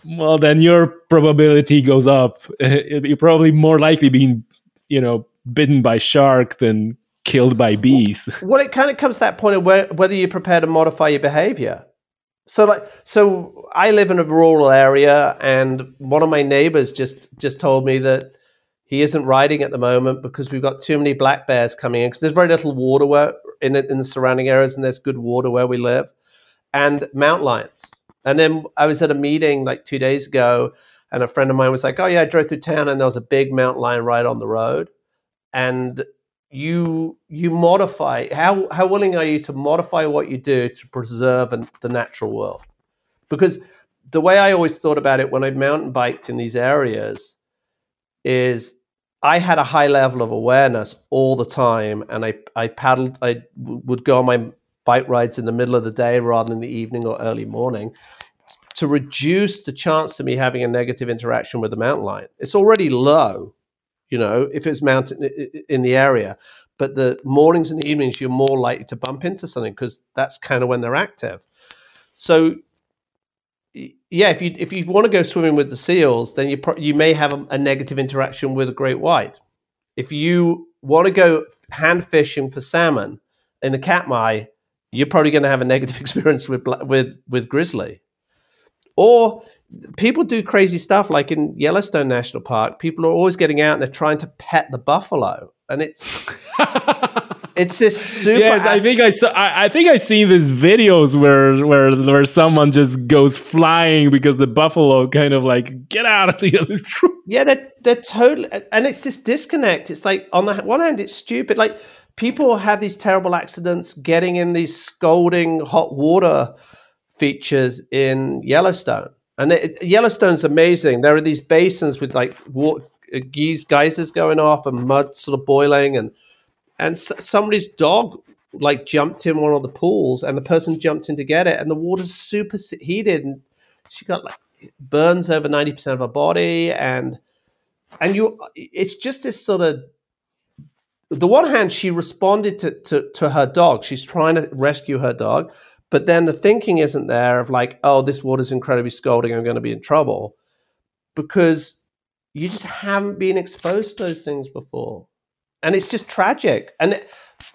well, then your probability goes up. You're probably more likely being, you know, bitten by shark than killed by bees. Well, it kind of comes to that point of where, whether you're prepared to modify your behavior. So, like, so I live in a rural area, and one of my neighbors just just told me that he isn't riding at the moment because we've got too many black bears coming in because there's very little water where, in in the surrounding areas, and there's good water where we live, and mountain lions. And then I was at a meeting like two days ago, and a friend of mine was like, "Oh yeah, I drove through town, and there was a big mountain lion right on the road." And you you modify how how willing are you to modify what you do to preserve an, the natural world because the way i always thought about it when i mountain biked in these areas is i had a high level of awareness all the time and i i paddled I w- would go on my bike rides in the middle of the day rather than the evening or early morning to reduce the chance of me having a negative interaction with the mountain lion it's already low you know, if it's mountain in the area. But the mornings and the evenings, you're more likely to bump into something because that's kind of when they're active. So, yeah, if you if you want to go swimming with the seals, then you pro- you may have a, a negative interaction with a great white. If you want to go hand fishing for salmon in the Katmai, you're probably going to have a negative experience with with with grizzly. Or people do crazy stuff like in Yellowstone National Park. People are always getting out and they're trying to pet the buffalo, and it's it's this super. Yes, I think I saw. I, I, think I seen these videos where where where someone just goes flying because the buffalo kind of like get out of the other Yeah, they're they're totally, and it's this disconnect. It's like on the one hand, it's stupid. Like people have these terrible accidents getting in these scalding hot water features in Yellowstone and it, Yellowstone's amazing. There are these basins with like water, geese geysers going off and mud sort of boiling, and and somebody's dog like jumped in one of the pools, and the person jumped in to get it, and the water's super heated, and she got like burns over ninety percent of her body, and and you, it's just this sort of. The one hand, she responded to, to, to her dog. She's trying to rescue her dog but then the thinking isn't there of like, oh, this water's incredibly scalding, I'm going to be in trouble. Because you just haven't been exposed to those things before. And it's just tragic. And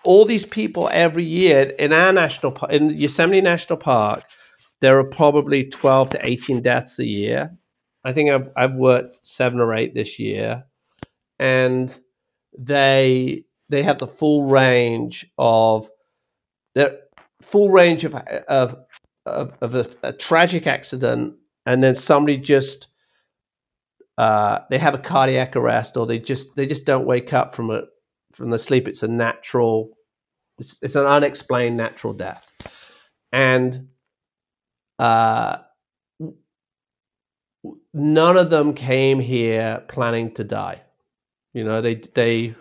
all these people every year in our national park, in Yosemite National Park, there are probably 12 to 18 deaths a year. I think I've, I've worked seven or eight this year. And they they have the full range of the full range of of of, of a, a, tragic accident, and then somebody just uh, they have a cardiac arrest, or they just they just don't wake up from a from the sleep. It's a natural, it's, it's an unexplained natural death, and uh, none of them came here planning to die. You know, they they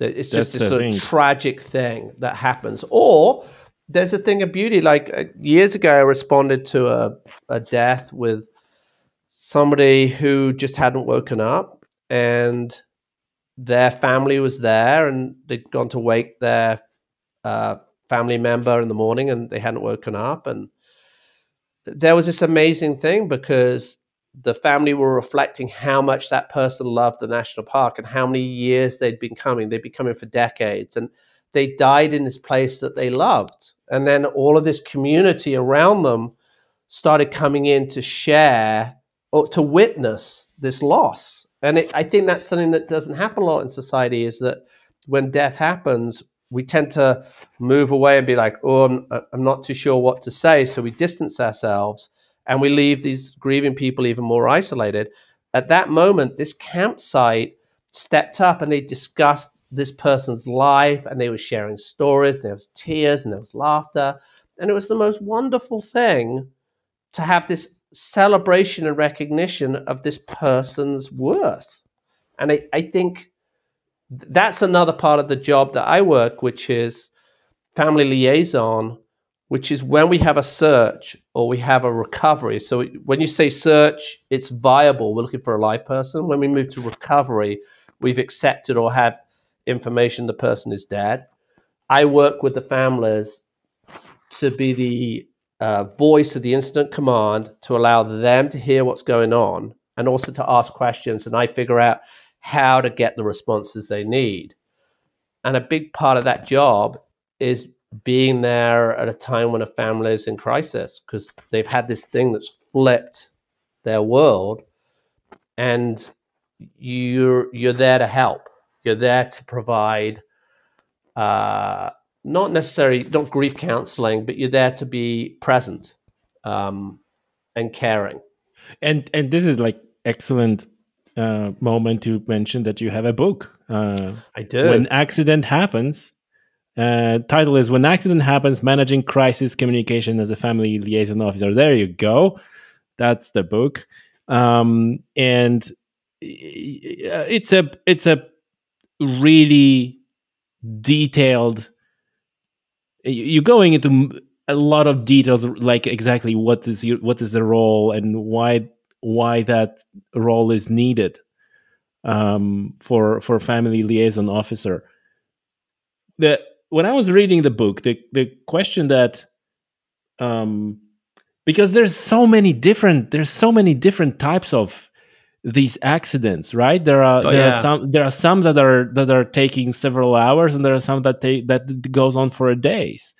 it's just That's this sort thing. of tragic thing that happens. Or there's a thing of beauty. Like uh, years ago, I responded to a, a death with somebody who just hadn't woken up and their family was there and they'd gone to wake their uh, family member in the morning and they hadn't woken up. And there was this amazing thing because the family were reflecting how much that person loved the national park and how many years they'd been coming. They'd been coming for decades, and they died in this place that they loved. And then all of this community around them started coming in to share to witness this loss. And it, I think that's something that doesn't happen a lot in society. Is that when death happens, we tend to move away and be like, "Oh, I'm, I'm not too sure what to say," so we distance ourselves and we leave these grieving people even more isolated. At that moment, this campsite stepped up and they discussed this person's life and they were sharing stories, and there was tears and there was laughter. And it was the most wonderful thing to have this celebration and recognition of this person's worth. And I, I think that's another part of the job that I work, which is family liaison, which is when we have a search or we have a recovery. So when you say search, it's viable. We're looking for a live person. When we move to recovery, we've accepted or have information the person is dead. I work with the families to be the uh, voice of the incident command to allow them to hear what's going on and also to ask questions. And I figure out how to get the responses they need. And a big part of that job is being there at a time when a family is in crisis because they've had this thing that's flipped their world and you're you're there to help you're there to provide uh, not necessarily not grief counseling but you're there to be present um, and caring and and this is like excellent uh, moment to mention that you have a book. Uh, I do. When accident happens, uh, title is "When Accident Happens: Managing Crisis Communication as a Family Liaison Officer." There you go. That's the book, um, and it's a it's a really detailed. You're going into a lot of details, like exactly what is your, what is the role and why why that role is needed um, for for family liaison officer. The when I was reading the book, the the question that um, because there's so many different there's so many different types of these accidents right? There are oh, there yeah. are some there are some that are that are taking several hours and there are some that take that goes on for days.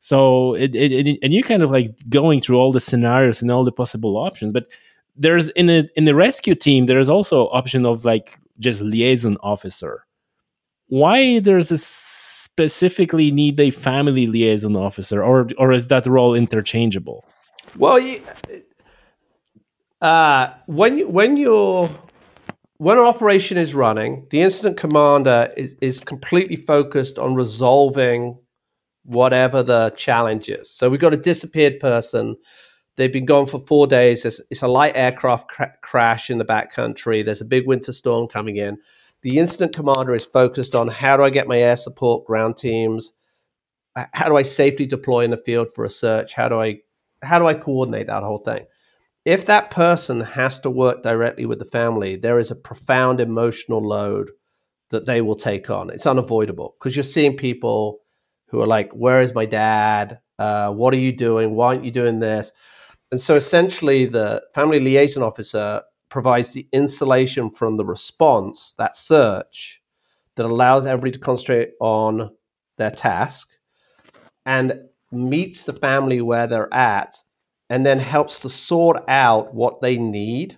So it, it, it, and you kind of like going through all the scenarios and all the possible options but there's in a in the rescue team there's also option of like just liaison officer. Why there's a specifically need a family liaison officer or or is that role interchangeable? Well you, uh, when you when you're when an operation is running the incident commander is, is completely focused on resolving whatever the challenge is so we've got a disappeared person They've been gone for four days. It's, it's a light aircraft cr- crash in the backcountry. There's a big winter storm coming in. The incident commander is focused on how do I get my air support ground teams? How do I safely deploy in the field for a search? How do I how do I coordinate that whole thing? If that person has to work directly with the family, there is a profound emotional load that they will take on. It's unavoidable because you're seeing people who are like, "Where is my dad? Uh, what are you doing? Why aren't you doing this?" And so essentially, the family liaison officer provides the insulation from the response, that search, that allows everybody to concentrate on their task and meets the family where they're at and then helps to sort out what they need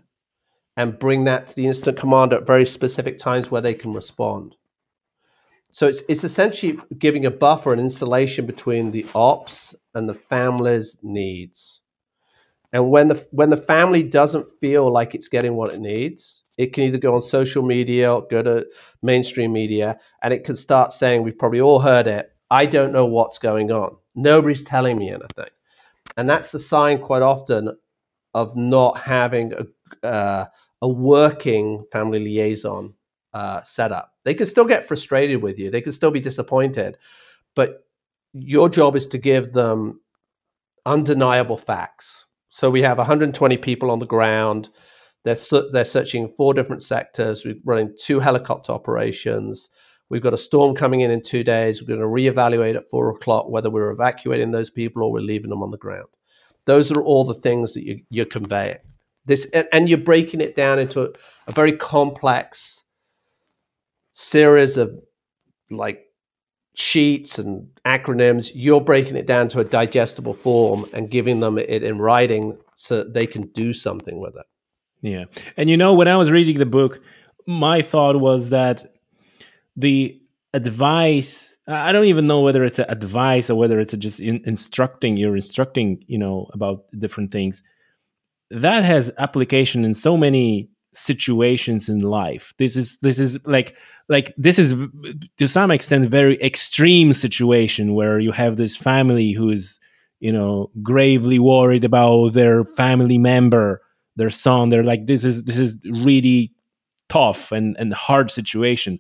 and bring that to the incident commander at very specific times where they can respond. So it's, it's essentially giving a buffer and insulation between the ops and the family's needs. And when the when the family doesn't feel like it's getting what it needs, it can either go on social media or go to mainstream media, and it can start saying, "We've probably all heard it. I don't know what's going on. Nobody's telling me anything." And that's the sign quite often of not having a uh, a working family liaison uh, setup. They can still get frustrated with you. They can still be disappointed, but your job is to give them undeniable facts so we have 120 people on the ground. They're, they're searching four different sectors. We're running two helicopter operations. We've got a storm coming in in two days. We're going to reevaluate at four o'clock whether we're evacuating those people or we're leaving them on the ground. Those are all the things that you, you're conveying. This and you're breaking it down into a, a very complex series of like sheets and acronyms, you're breaking it down to a digestible form and giving them it in writing so they can do something with it. Yeah. And you know, when I was reading the book, my thought was that the advice, I don't even know whether it's advice or whether it's just in, instructing, you're instructing, you know, about different things. That has application in so many situations in life. This is this is like like this is to some extent very extreme situation where you have this family who is you know gravely worried about their family member their son. They're like this is this is really tough and and hard situation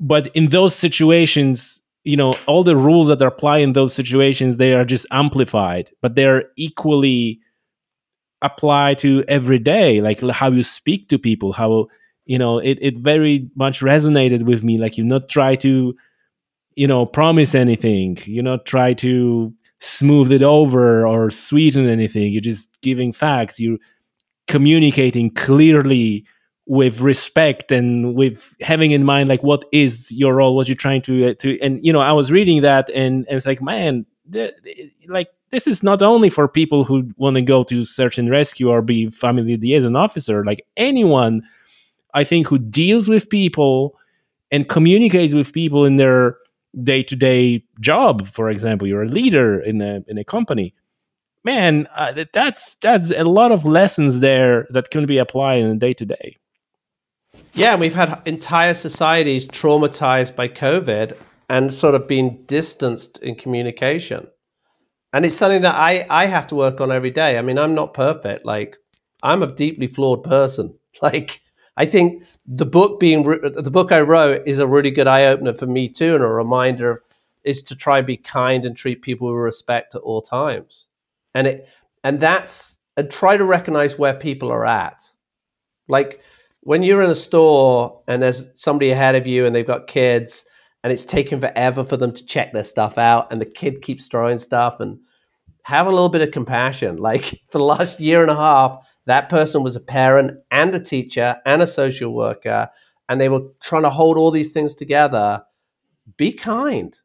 but in those situations you know all the rules that apply in those situations they are just amplified but they're equally apply to every day like how you speak to people how you know it, it very much resonated with me like you not try to you know promise anything you not try to smooth it over or sweeten anything you're just giving facts you're communicating clearly with respect and with having in mind like what is your role what you're trying to uh, to and you know i was reading that and, and it's like man the, like this is not only for people who want to go to search and rescue or be family liaison officer. Like anyone i think who deals with people and communicates with people in their day-to-day job for example you're a leader in a in a company man uh, that's that's a lot of lessons there that can be applied in a day-to-day yeah, we've had entire societies traumatized by COVID and sort of being distanced in communication. And it's something that I, I have to work on every day. I mean, I'm not perfect. Like, I'm a deeply flawed person. Like, I think the book being the book I wrote is a really good eye opener for me too, and a reminder is to try and be kind and treat people with respect at all times. And it and that's and try to recognize where people are at. Like when you're in a store and there's somebody ahead of you and they've got kids and it's taking forever for them to check their stuff out and the kid keeps throwing stuff and have a little bit of compassion. Like for the last year and a half that person was a parent and a teacher and a social worker and they were trying to hold all these things together. Be kind.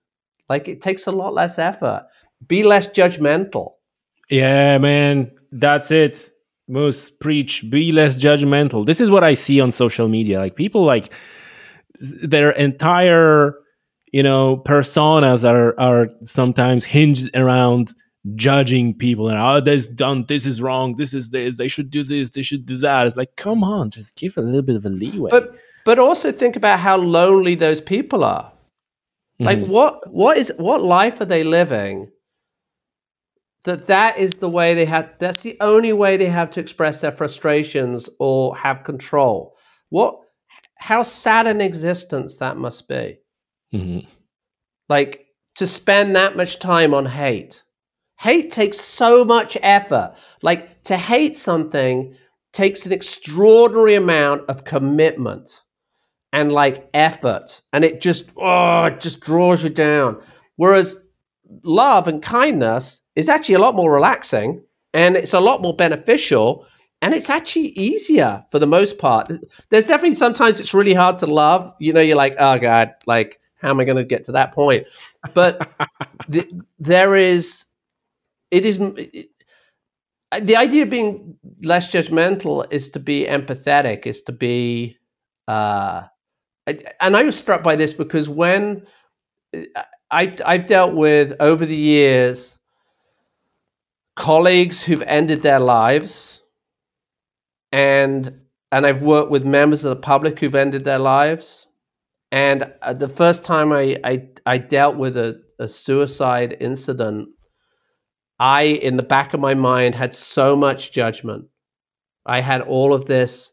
Like it takes a lot less effort. Be less judgmental. Yeah man. That's it Moose preach be less judgmental. This is what i see on social media. Like people like their entire you know personas are are sometimes hinged around judging people and oh this done this is wrong this is this they should do this they should do that. It's like come on just give a little bit of a leeway. But but also think about how lonely those people are. Like mm-hmm. what what is what life are they living that that is the way they have that's the only way they have to express their frustrations or have control. What how sad an existence that must be. Mm-hmm. like to spend that much time on hate. Hate takes so much effort. Like to hate something takes an extraordinary amount of commitment and like effort. And it just oh it just draws you down. Whereas love and kindness is actually a lot more relaxing and it's a lot more beneficial and it's actually easier for the most part. There's definitely sometimes it's really hard to love. You know, you're like, oh God, like, how am I going to get to that point? But the, there is, it is, it, the idea of being less judgmental is to be empathetic, is to be, uh, and I was struck by this because when I, I've dealt with over the years colleagues who've ended their lives, and and I've worked with members of the public who've ended their lives. And uh, the first time I, I, I dealt with a, a suicide incident, I, in the back of my mind, had so much judgment. I had all of this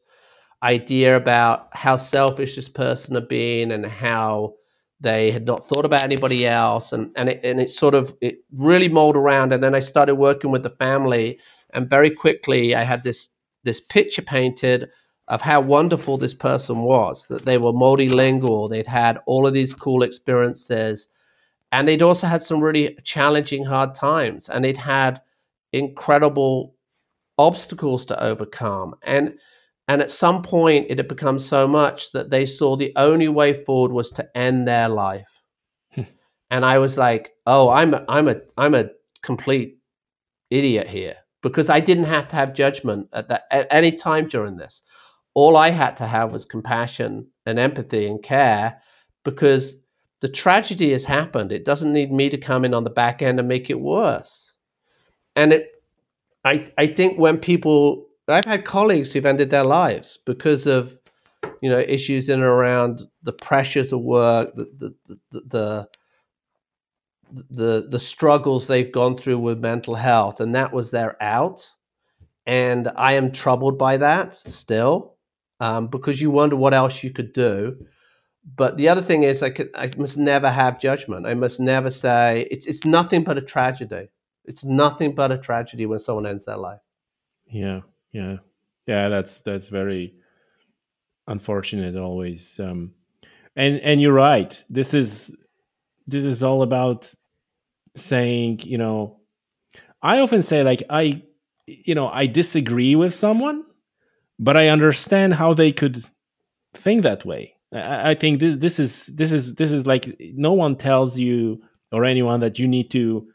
idea about how selfish this person had been and how they had not thought about anybody else, and and it, and it sort of it really mulled around. And then I started working with the family, and very quickly I had this this picture painted of how wonderful this person was. That they were multilingual, they'd had all of these cool experiences, and they'd also had some really challenging, hard times, and they'd had incredible obstacles to overcome, and and at some point, it had become so much that they saw the only way forward was to end their life. Hmm. and I was like, "Oh, I'm a, I'm a I'm a complete idiot here because I didn't have to have judgment at that at any time during this. All I had to have was compassion and empathy and care because the tragedy has happened. It doesn't need me to come in on the back end and make it worse. And it I I think when people I've had colleagues who've ended their lives because of you know issues in and around the pressures of work, the the the, the the the struggles they've gone through with mental health, and that was their out. And I am troubled by that still, um, because you wonder what else you could do. but the other thing is, I could, I must never have judgment. I must never say it's it's nothing but a tragedy. It's nothing but a tragedy when someone ends their life. Yeah, yeah, yeah. That's that's very unfortunate. Always, um, and and you're right. This is this is all about saying, you know, I often say like I, you know, I disagree with someone, but I understand how they could think that way. I, I think this this is this is this is like no one tells you or anyone that you need to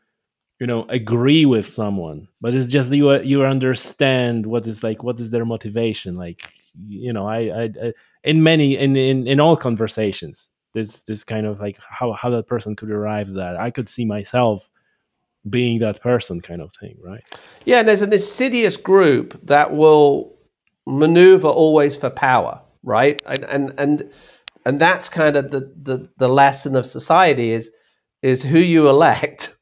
you know agree with someone but it's just you uh, you understand what is like what is their motivation like you know i i, I in many in, in in all conversations this this kind of like how how that person could arrive at that i could see myself being that person kind of thing right? Yeah and there's an insidious group that will maneuver always for power right? And and and, and that's kind of the, the the lesson of society is is who you elect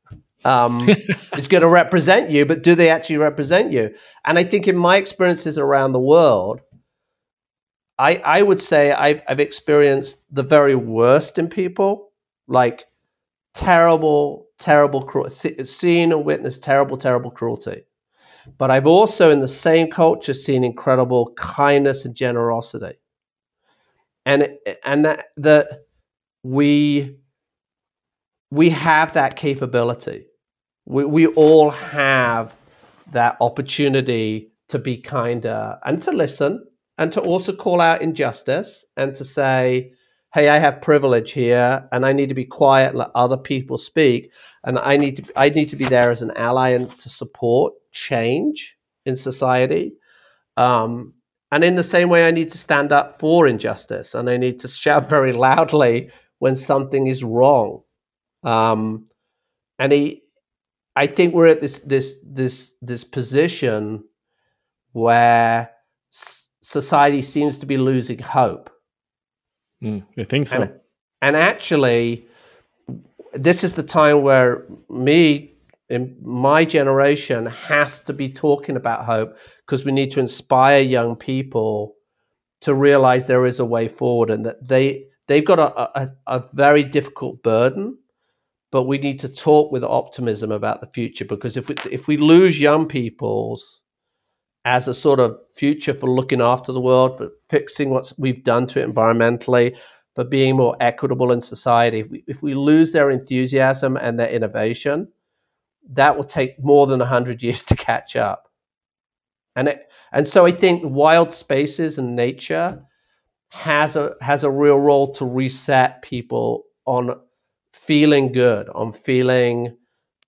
um, is going to represent you, but do they actually represent you? And I think in my experiences around the world, I, I would say I've, I've experienced the very worst in people, like terrible, terrible, cru- seen and witnessed terrible, terrible cruelty. But I've also, in the same culture, seen incredible kindness and generosity. And and that, that we we have that capability we, we all have that opportunity to be kinder and to listen and to also call out injustice and to say, hey, I have privilege here and I need to be quiet and let other people speak. And I need to I need to be there as an ally and to support change in society. Um, and in the same way, I need to stand up for injustice and I need to shout very loudly when something is wrong. Um, and he, I think we're at this this this this position where society seems to be losing hope. Mm, I think so. And, and, actually, this is the time where me in my generation has to be talking about hope because we need to inspire young people to realize there is a way forward and that they they've got a, a, a very difficult burden but we need to talk with optimism about the future because if we, if we lose young people's as a sort of future for looking after the world, for fixing what we've done to it environmentally, for being more equitable in society, if we, if we lose their enthusiasm and their innovation, that will take more than 100 years to catch up. And, it, and so I think wild spaces and nature has a, has a real role to reset people on feeling good, on feeling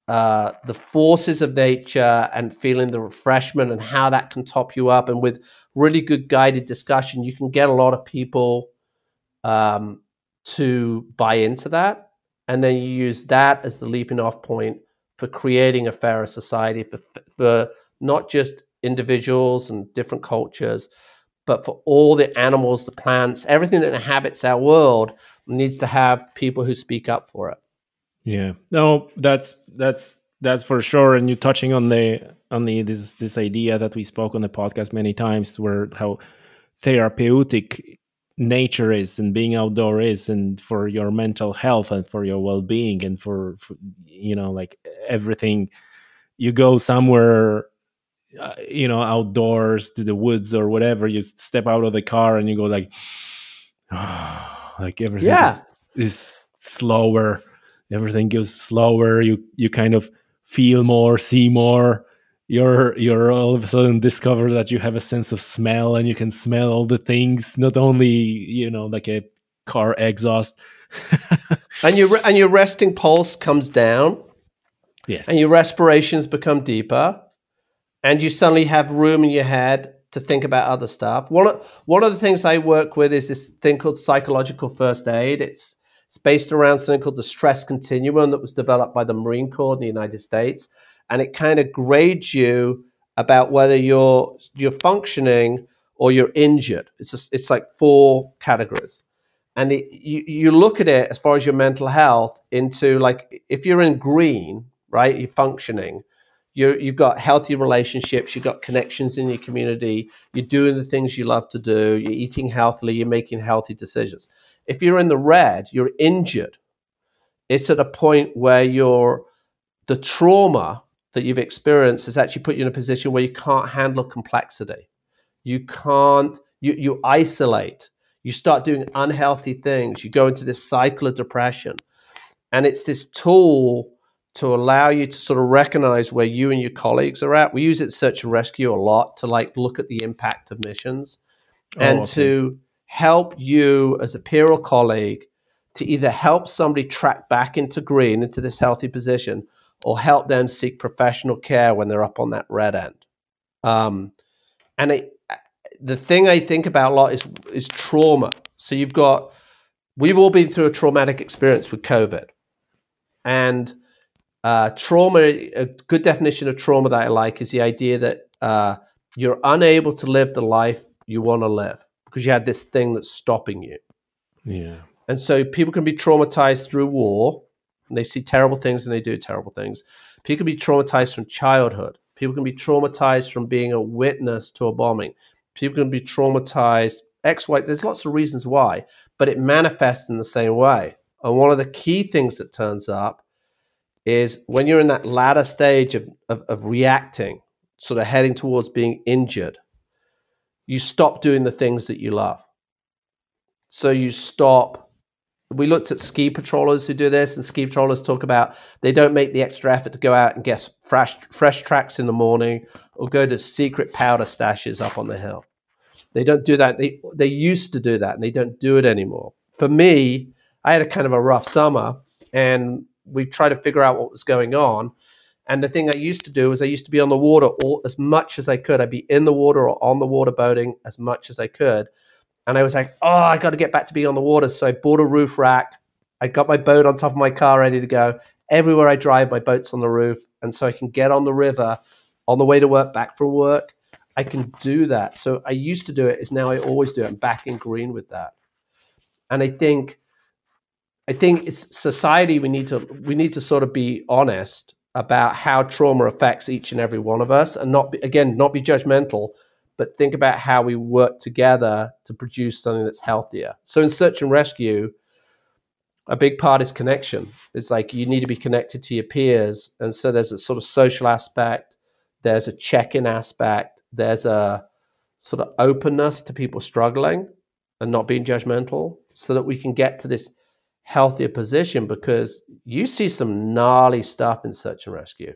uh, the forces of nature and feeling the refreshment and how that can top you up. And with really good guided discussion, you can get a lot of people um, to buy into that. And then you use that as the leaping off point for creating a fairer society for, for not just individuals and different cultures, but for all the animals, the plants, everything that inhabits our world needs to have people who speak up for it. Yeah, no, that's that's that's for sure. And you're touching on the on the this this idea that we spoke on the podcast many times, where how therapeutic nature is and being outdoor is and for your mental health and for your well-being and for, for you know like everything you go somewhere uh, you know outdoors to the woods or whatever you step out of the car and you go like oh, like everything yeah. is, is slower. Everything goes slower. You you kind of feel more see more. You're you're all of a sudden discover that you have a sense of smell and you can smell all the things not only you know like a car exhaust. And your and your resting pulse comes down. Yes. And your respirations become deeper. And you suddenly have room in your head to think about other stuff. One of, one of the things I work with is this thing called psychological first aid. It's it's based around something called the stress continuum that was developed by the Marine Corps in the United States, and it kind of grades you about whether you're you're functioning or you're injured. It's just, it's like four categories, and it, you you look at it as far as your mental health into like if you're in green, right, you're functioning you you've got healthy relationships, you've got connections in your community, you're doing the things you love to do, you're eating healthily, you're making healthy decisions. If you're in the red, you're injured. It's at a point where you're the trauma that you've experienced has actually put you in a position where you can't handle complexity. You can't, you, you isolate. You start doing unhealthy things. You go into this cycle of depression. And it's this tool to allow you to sort of recognize where you and your colleagues are at. We use it search and rescue a lot to like look at the impact of missions oh, and okay. to help you as a peer or colleague to either help somebody track back into green, into this healthy position, or help them seek professional care when they're up on that red end. Um, and it, the thing I think about a lot is is trauma. So you've got we've all been through a traumatic experience with COVID, and uh, trauma. A good definition of trauma that I like is the idea that uh, you're unable to live the life you want to live because you had this thing that's stopping you. Yeah. And so people can be traumatized through war, and they see terrible things and they do terrible things. People can be traumatized from childhood. People can be traumatized from being a witness to a bombing. People can be traumatized X, Y. There's lots of reasons why, but it manifests in the same way. And one of the key things that turns up is when you're in that latter stage of, of, of reacting, sort of heading towards being injured, you stop doing the things that you love. So you stop we looked at ski patrollers who do this, and ski patrollers talk about they don't make the extra effort to go out and get fresh fresh tracks in the morning or go to secret powder stashes up on the hill. They don't do that. They they used to do that, and they don't do it anymore. For me, I had a kind of a rough summer, and we tried to figure out what was going on. And the thing I used to do was I used to be on the water all, as much as I could. I'd be in the water or on the water boating as much as I could and I was like, oh, I got to get back to being on the water. So I bought a roof rack. I got my boat on top of my car ready to go. Everywhere I drive, my boat's on the roof. And so I can get on the river on the way to work, back from work. I can do that. So I used to do it, is now I always do it. I'm back in green with that. And I think I think it's society we need to we need to sort of be honest about how trauma affects each and every one of us and not be, again not be judgmental but think about how we work together to produce something that's healthier. So in search and rescue, a big part is connection. It's like you need to be connected to your peers. And so there's a sort of social aspect, there's a check in aspect, there's a sort of openness to people struggling and not being judgmental so that we can get to this healthier position because you see some gnarly stuff in search and rescue.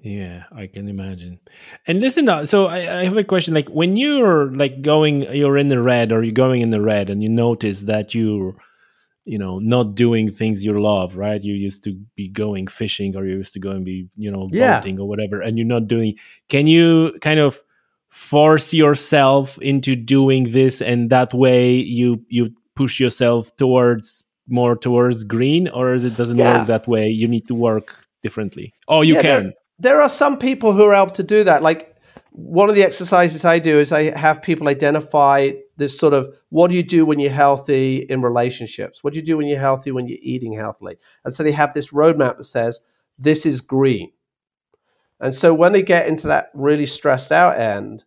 Yeah, I can imagine. And listen, uh, so I, I, have a question. Like when you're like going, you're in the red, or you're going in the red, and you notice that you're, you know, not doing things you love, right? You used to be going fishing, or you used to go and be, you know, boating yeah. or whatever, and you're not doing. Can you kind of force yourself into doing this, and that way you you push yourself towards more towards green, or is it doesn't yeah. work that way? You need to work differently. Oh, you yeah, can there are some people who are able to do that. Like one of the exercises I do is I have people identify this sort of what do you do when you're healthy in relationships? What do you do when you're healthy when you're eating healthily? And so they have this roadmap that says this is green. And so when they get into that really stressed out end,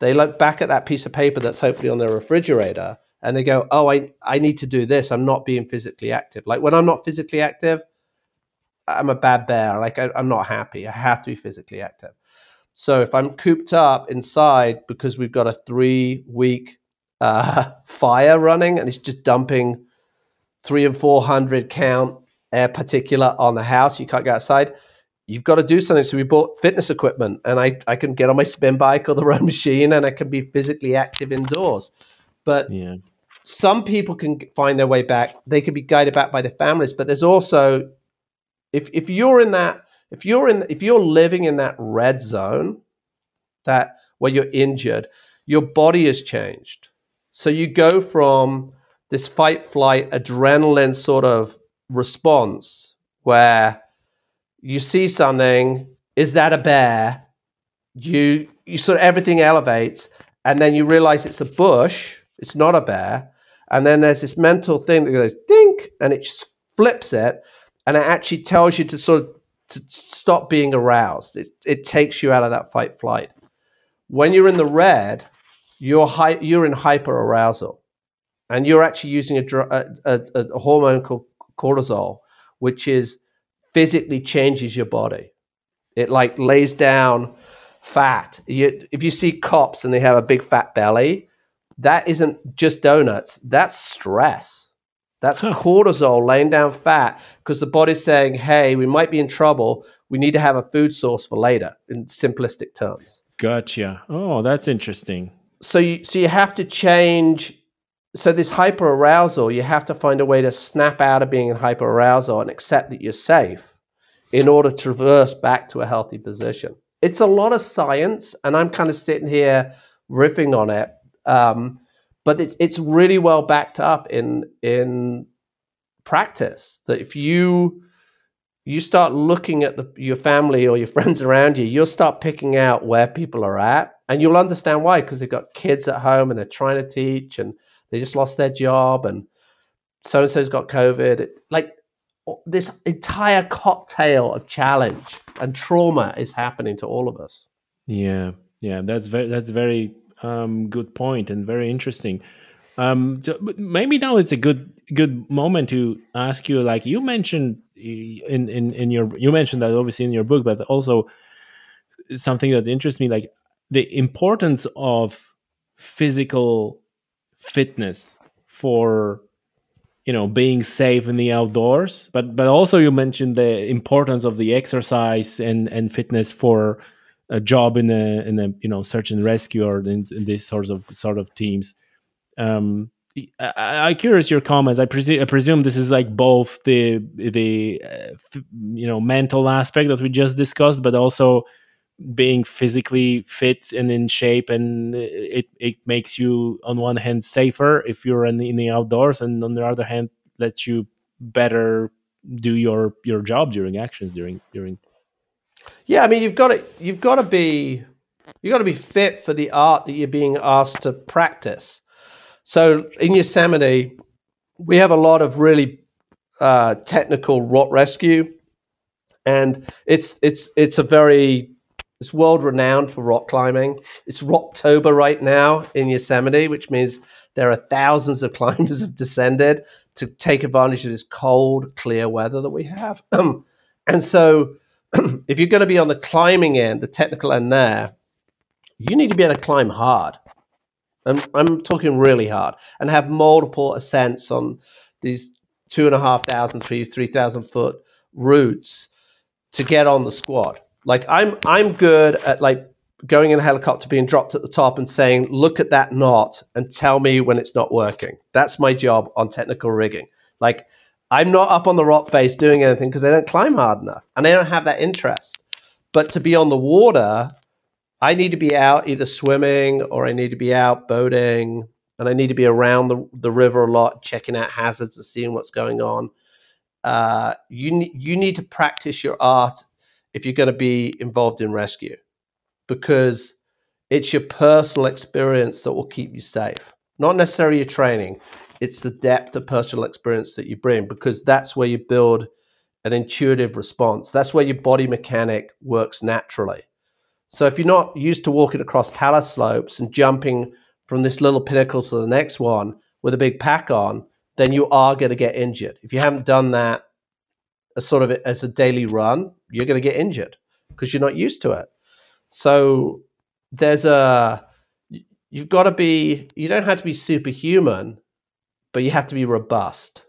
they look back at that piece of paper that's hopefully on their refrigerator and they go, Oh, I, I need to do this. I'm not being physically active. Like when I'm not physically active, I'm a bad bear. Like I, am not happy. I have to be physically active. So if I'm cooped up inside because we've got a three week uh, fire running and it's just dumping three and four hundred count air particulate on the house, you can't go outside. You've got to do something. So we bought fitness equipment, and I, I can get on my spin bike or the row machine, and I can be physically active indoors. But yeah. some people can find their way back. They can be guided back by their families, but there's also if if you're in that if you're in if you're living in that red zone that where you're injured your body has changed so you go from this fight flight adrenaline sort of response where you see something is that a bear you you sort of everything elevates and then you realize it's a bush it's not a bear and then there's this mental thing that goes dink and it flips it and it actually tells you to sort of to stop being aroused. It, it takes you out of that fight flight. When you're in the red, you're hi- you're in hyper arousal. and you're actually using a, a, a, a hormone called cortisol, which is physically changes your body. It like lays down fat. You, if you see cops and they have a big fat belly, that isn't just donuts. That's stress. That's huh. cortisol laying down fat because the body's saying, "Hey, we might be in trouble. We need to have a food source for later." In simplistic terms. Gotcha. Oh, that's interesting. So you so you have to change so this hyper arousal, you have to find a way to snap out of being in hyper arousal and accept that you're safe in order to reverse back to a healthy position. It's a lot of science, and I'm kind of sitting here riffing on it, um, but it's, it's really well backed up in in practice. That if you you start looking at the, your family or your friends around you, you'll start picking out where people are at, and you'll understand why because they've got kids at home and they're trying to teach and they just lost their job and so and so's got COVID. Like this entire cocktail of challenge and trauma is happening to all of us. Yeah, yeah, that's very that's very um, good point and very interesting. Um, maybe now it's a good good moment to ask you. Like you mentioned in in in your you mentioned that obviously in your book, but also something that interests me, like the importance of physical fitness for you know being safe in the outdoors but but also you mentioned the importance of the exercise and and fitness for a job in a in a you know search and rescue or in, in these sorts of sort of teams um I, am curious your comments. I, presu- I presume this is like both the the uh, f- you know mental aspect that we just discussed, but also being physically fit and in shape and it, it makes you on one hand safer if you're in in the outdoors and on the other hand lets you better do your your job during actions during during yeah i mean you've got to you've got to be you've got to be fit for the art that you're being asked to practice so in yosemite we have a lot of really uh, technical rock rescue and it's it's it's a very it's world renowned for rock climbing. It's Rocktober right now in Yosemite, which means there are thousands of climbers have descended to take advantage of this cold, clear weather that we have. and so, if you're going to be on the climbing end, the technical end there, you need to be able to climb hard. I'm, I'm talking really hard and have multiple ascents on these two and a half thousand, three, 3,000 foot routes to get on the squad like I'm I'm good at like going in a helicopter, being dropped at the top, and saying, "Look at that knot and tell me when it's not working." That's my job on technical rigging. Like I'm not up on the rock face doing anything because I don't climb hard enough and I don't have that interest. But to be on the water, I need to be out either swimming or I need to be out boating and I need to be around the, the river a lot, checking out hazards and seeing what's going on. Uh, you, you need to practice your art if you're going to be involved in rescue because it's your personal experience that will keep you safe, not necessarily your training. It's the depth of personal experience that you bring because that's where you build an intuitive response. That's where your body mechanic works naturally. So if you're not used to walking across talus slopes and jumping from this little pinnacle to the next one with a big pack on, then you are going to get injured. If you haven't done that as sort of as a daily run, you're going to get injured because you're not used to it. So there's a you've got to be you don't have to be superhuman, but you have to be robust.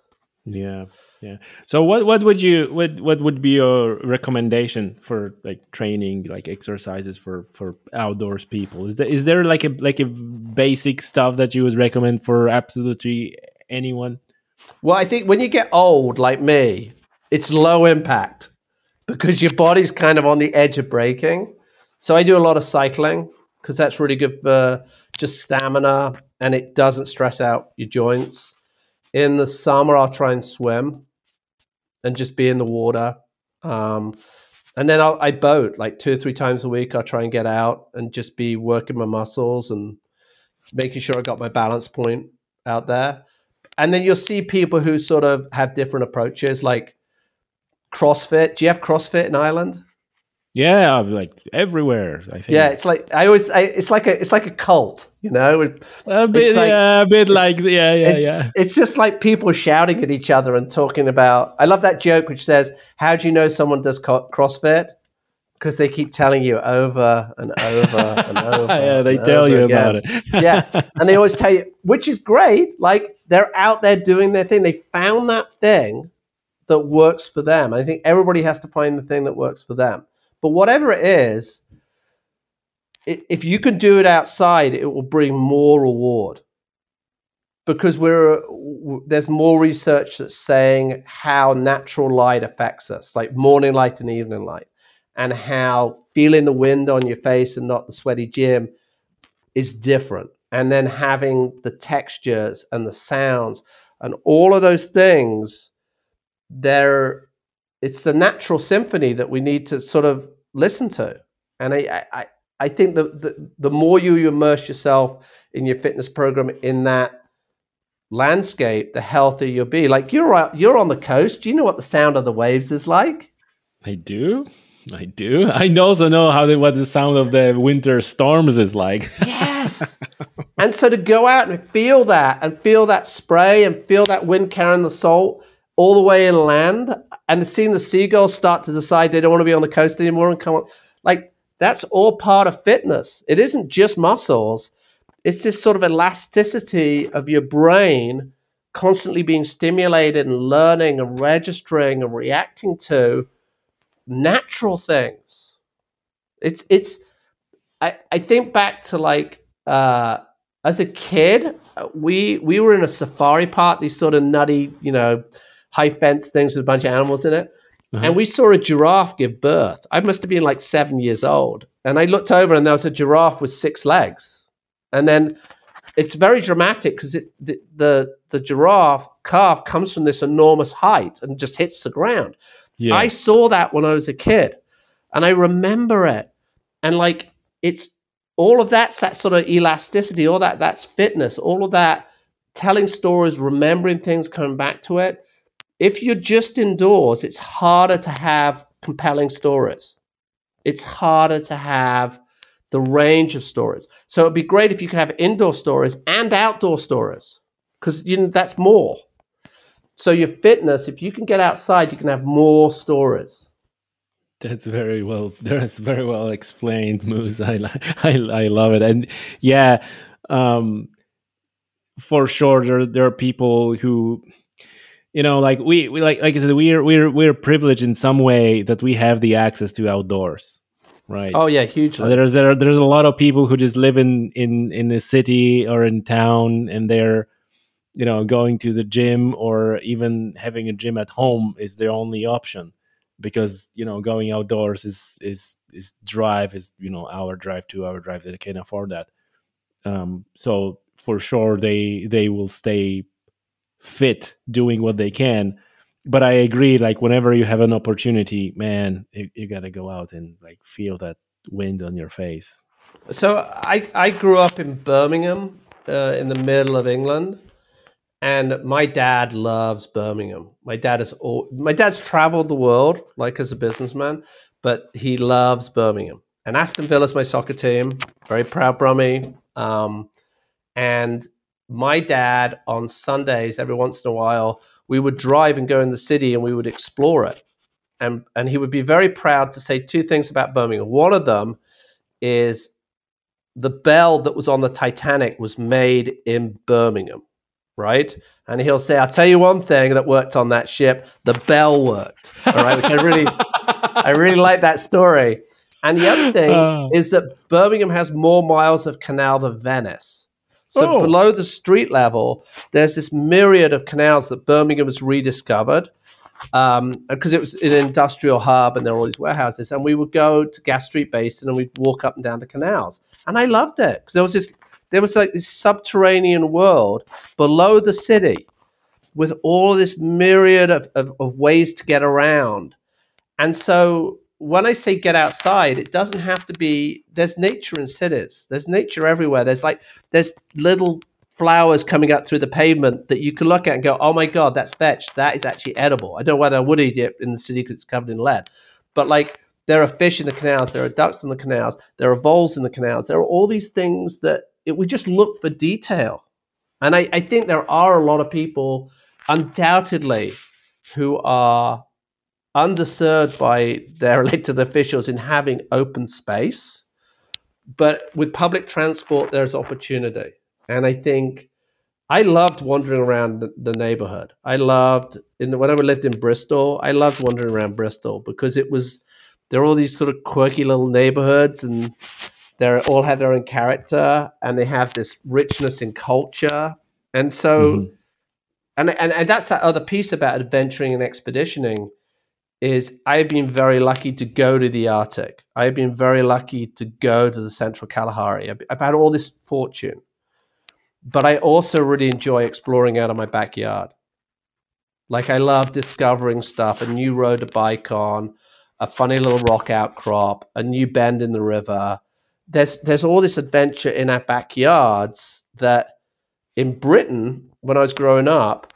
Yeah. Yeah. So what what would you what what would be your recommendation for like training like exercises for for outdoors people? Is there is there like a like a basic stuff that you would recommend for absolutely anyone? Well, I think when you get old like me, it's low impact because your body's kind of on the edge of breaking. So I do a lot of cycling because that's really good for just stamina and it doesn't stress out your joints. In the summer, I'll try and swim and just be in the water. Um, and then I'll, I boat like two or three times a week. I'll try and get out and just be working my muscles and making sure I got my balance point out there. And then you'll see people who sort of have different approaches. Like CrossFit. Do you have CrossFit in Ireland? Yeah, like everywhere. I think. Yeah, it's like I always. I, it's like a. It's like a cult. You know. A bit. Like, yeah, a bit like. Yeah, yeah, it's, yeah. It's just like people shouting at each other and talking about. I love that joke which says, "How do you know someone does CrossFit?" Because they keep telling you over and over and over. yeah, they tell you again. about it. yeah, and they always tell you, which is great. Like they're out there doing their thing. They found that thing that works for them. I think everybody has to find the thing that works for them. But whatever it is, if you can do it outside, it will bring more reward because we're there's more research that's saying how natural light affects us, like morning light and evening light, and how feeling the wind on your face and not the sweaty gym is different. And then having the textures and the sounds and all of those things, they're it's the natural symphony that we need to sort of listen to. And I, I, I think that the, the more you immerse yourself in your fitness program in that landscape, the healthier you'll be. Like you're out, you're on the coast. Do you know what the sound of the waves is like? I do. I do. I also know how the, what the sound of the winter storms is like. yes. and so to go out and feel that and feel that spray and feel that wind carrying the salt all the way inland and seeing the seagulls start to decide they don't want to be on the coast anymore and come on, like that's all part of fitness. It isn't just muscles. It's this sort of elasticity of your brain constantly being stimulated and learning and registering and reacting to natural things. It's it's I, I think back to like uh, as a kid, we we were in a safari park, these sort of nutty, you know, high fence things with a bunch of animals in it. Uh-huh. And we saw a giraffe give birth. I must have been like seven years old. And I looked over and there was a giraffe with six legs. And then it's very dramatic because the, the, the giraffe calf comes from this enormous height and just hits the ground. Yeah. I saw that when I was a kid and I remember it. And like it's all of that's that sort of elasticity, all that that's fitness, all of that telling stories, remembering things, coming back to it if you're just indoors, it's harder to have compelling stories. It's harder to have the range of stories. So it'd be great if you could have indoor stories and outdoor stories because you know that's more. So your fitness, if you can get outside, you can have more stories. That's very well. That's very well explained, Moose. I I I love it, and yeah, um, for sure there there are people who you know like we, we like like i said we're we're we're privileged in some way that we have the access to outdoors right? Oh yeah hugely. There's there, there's a lot of people who just live in in in the city or in town and they're you know going to the gym or even having a gym at home is their only option because you know going outdoors is is is drive is you know hour drive two hour drive they can't afford that. Um so for sure they they will stay fit doing what they can. But i agree like whenever you have an opportunity man you, you got to go out and like feel that wind on your face. So i i grew up in birmingham uh, in the middle of england and my dad loves birmingham. My dad is all, my dad's traveled the world like as a businessman but he loves birmingham. And aston villa's my soccer team very proud brummy um, and my dad on Sundays, every once in a while, we would drive and go in the city and we would explore it. And, and he would be very proud to say two things about Birmingham. One of them is the bell that was on the Titanic was made in Birmingham, right? And he'll say, I'll tell you one thing that worked on that ship, the bell worked. All right, which I really I really like that story. And the other thing uh. is that Birmingham has more miles of canal than Venice. So oh. below the street level, there's this myriad of canals that Birmingham has rediscovered because um, it was an industrial hub and there were all these warehouses. And we would go to Gas Street Basin and we'd walk up and down the canals. And I loved it because there was this, there was like this subterranean world below the city with all this myriad of, of, of ways to get around. And so when I say get outside, it doesn't have to be. There's nature in cities. There's nature everywhere. There's like there's little flowers coming up through the pavement that you can look at and go, "Oh my god, that's vetch. That is actually edible." I don't know whether I would eat it in the city because it's covered in lead, but like there are fish in the canals, there are ducks in the canals, there are voles in the canals, there are all these things that it, we just look for detail. And I, I think there are a lot of people, undoubtedly, who are underserved by their elected officials in having open space. But with public transport, there's opportunity. And I think I loved wandering around the, the neighborhood. I loved in the, when I lived in Bristol. I loved wandering around Bristol because it was there are all these sort of quirky little neighborhoods, and they all have their own character, and they have this richness in culture, and so. Mm-hmm. And, and, and that's that other piece about adventuring and expeditioning is I've been very lucky to go to the Arctic. I've been very lucky to go to the Central Kalahari. I've, had all this fortune but I also really enjoy exploring out of my backyard. Like I love discovering stuff, a new road to bike on, a funny little rock outcrop, a new bend in the river. There's there's all this adventure in our backyards that in Britain, when I was growing up,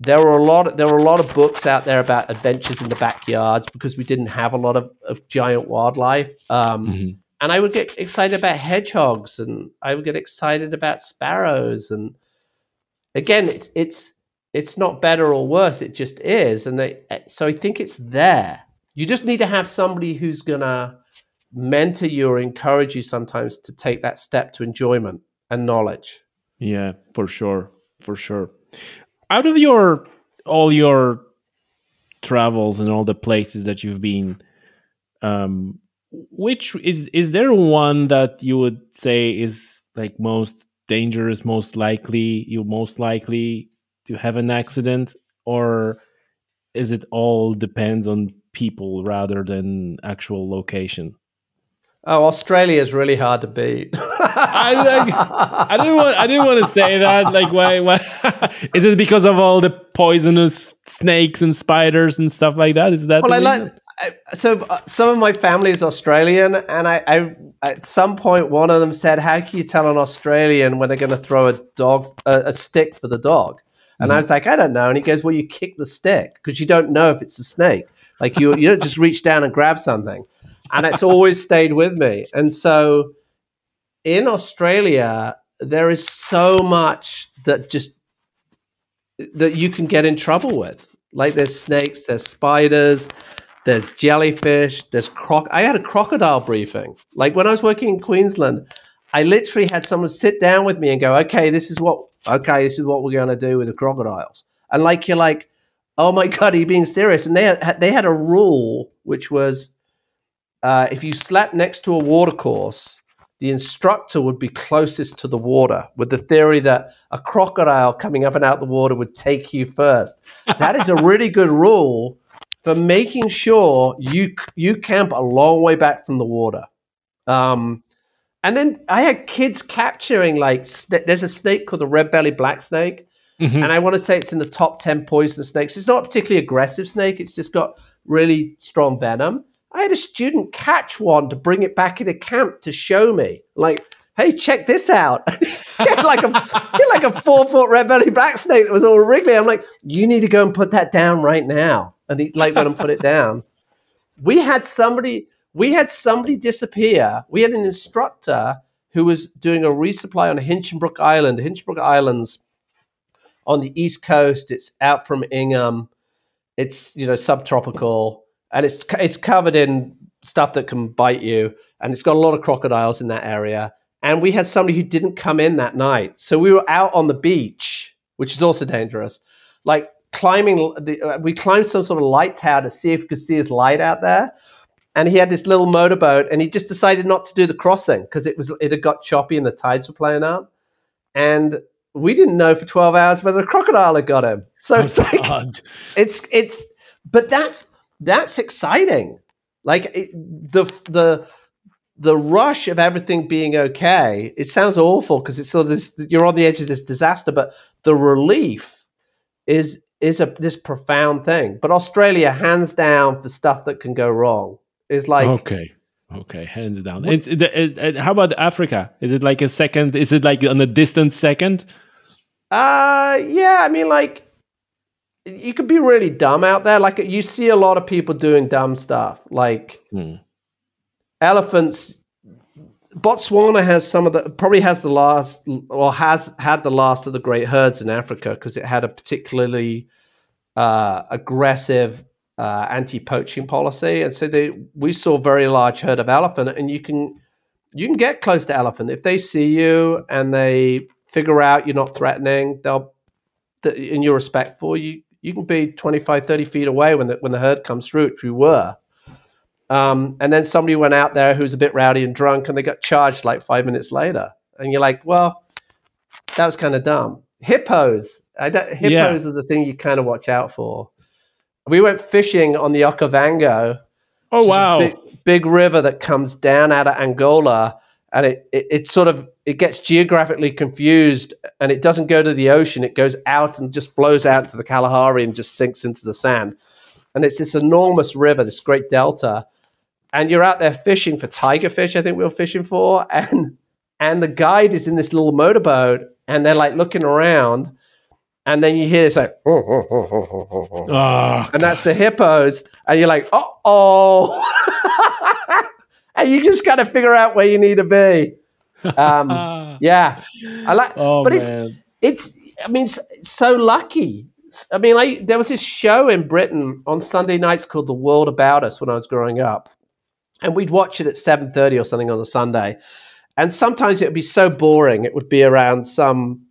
there were a lot of, there were a lot of books out there about adventures in the backyards because we didn't have a lot of, of giant wildlife. Um, mm-hmm and I would get excited about hedgehogs, and I would get excited about sparrows, and again, it's it's it's not better or worse; it just is, and they, so I think it's there. You just need to have somebody who's gonna mentor you or encourage you sometimes to take that step to enjoyment and knowledge. Yeah, for sure, for sure. Out of your all your travels and all the places that you've been, um, which is is there one that you would say is like most dangerous most likely you most likely to have an accident? Or is it all depends on people rather than actual location Oh, Australia is really hard to beat. I, like, I didn't want. I didn't want to say that. Like, why? Why? is it because of all the poisonous snakes and spiders and stuff like that? Is that? Well, I like so uh, some of my family is Australian, and I, I, at some point one of them said, "How can you tell an Australian when they're going to throw a dog a, a, stick for the dog?" And mm-hmm. I was like, "I don't know." And he goes, "Well, you kick the stick because you don't know if it's a snake. Like you, you don't just reach down and grab something." And it's always stayed with me. And so, in Australia, there is so much that just that you can get in trouble with. Like there's snakes, there's spiders there's jellyfish, there's croc. I had a crocodile briefing. Like when I was working in Queensland, I literally had someone sit down with me and go, "Okay, this is what okay, this is what we're going to do with the crocodiles." And like you're like, "Oh my god, are you being serious?" And they had, they had a rule which was, uh, if you slept next to a watercourse, the instructor would be closest to the water, with the theory that a crocodile coming up and out the water would take you first. That is a really good rule for making sure you you camp a long way back from the water. Um, and then I had kids capturing like there's a snake called the red belly black snake, mm-hmm. and I want to say it's in the top ten poisonous snakes. It's not a particularly aggressive snake. It's just got really strong venom. I had a student catch one to bring it back into camp to show me, like, hey, check this out. like a like a four foot red belly black snake that was all wriggly. I'm like, you need to go and put that down right now and he like let him put it down. We had somebody we had somebody disappear. We had an instructor who was doing a resupply on Hinchinbrook Island. Hinchinbrook Islands on the east coast. It's out from Ingham. It's you know subtropical and it's it's covered in stuff that can bite you, and it's got a lot of crocodiles in that area. And we had somebody who didn't come in that night, so we were out on the beach, which is also dangerous. Like climbing, the, uh, we climbed some sort of light tower to see if we could see his light out there. And he had this little motorboat, and he just decided not to do the crossing because it was it had got choppy and the tides were playing out. And we didn't know for twelve hours whether a crocodile had got him. So oh, it's like God. it's it's, but that's that's exciting. Like it, the the the rush of everything being okay. It sounds awful because it's sort of this, you're on the edge of this disaster, but the relief is is a this profound thing. But Australia, hands down, for stuff that can go wrong, is like okay. Okay, hands down. It's it, it, it, how about Africa? Is it like a second? Is it like on a distant second? Uh yeah. I mean, like you could be really dumb out there. Like you see a lot of people doing dumb stuff, like hmm. elephants. Botswana has some of the probably has the last or has had the last of the great herds in Africa because it had a particularly uh, aggressive uh, anti-poaching policy, and so they we saw a very large herd of elephant, and you can you can get close to elephant if they see you and they figure out you're not threatening. They'll and you're respectful. You you can be 25, 30 feet away when the when the herd comes through, which we were. Um, and then somebody went out there who's a bit rowdy and drunk, and they got charged like five minutes later. And you're like, well, that was kind of dumb. Hippos, I don't, hippos yeah. are the thing you kind of watch out for we went fishing on the Okavango. Oh wow! Big, big, river that comes down out of Angola, and it, it it sort of it gets geographically confused, and it doesn't go to the ocean. It goes out and just flows out to the Kalahari and just sinks into the sand. And it's this enormous river, this great delta, and you're out there fishing for tiger fish. I think we were fishing for, and and the guide is in this little motorboat, and they're like looking around and then you hear this like, oh, oh, oh, oh, oh, oh. oh ah, and that's the hippos, and you're like, oh, oh, you just got to figure out where you need to be. Um, yeah, I like, oh, but man. it's, it's, I mean, it's, so lucky. I mean, I, there was this show in Britain on Sunday nights called The World About Us when I was growing up, and we'd watch it at seven thirty or something on a Sunday, and sometimes it would be so boring. It would be around some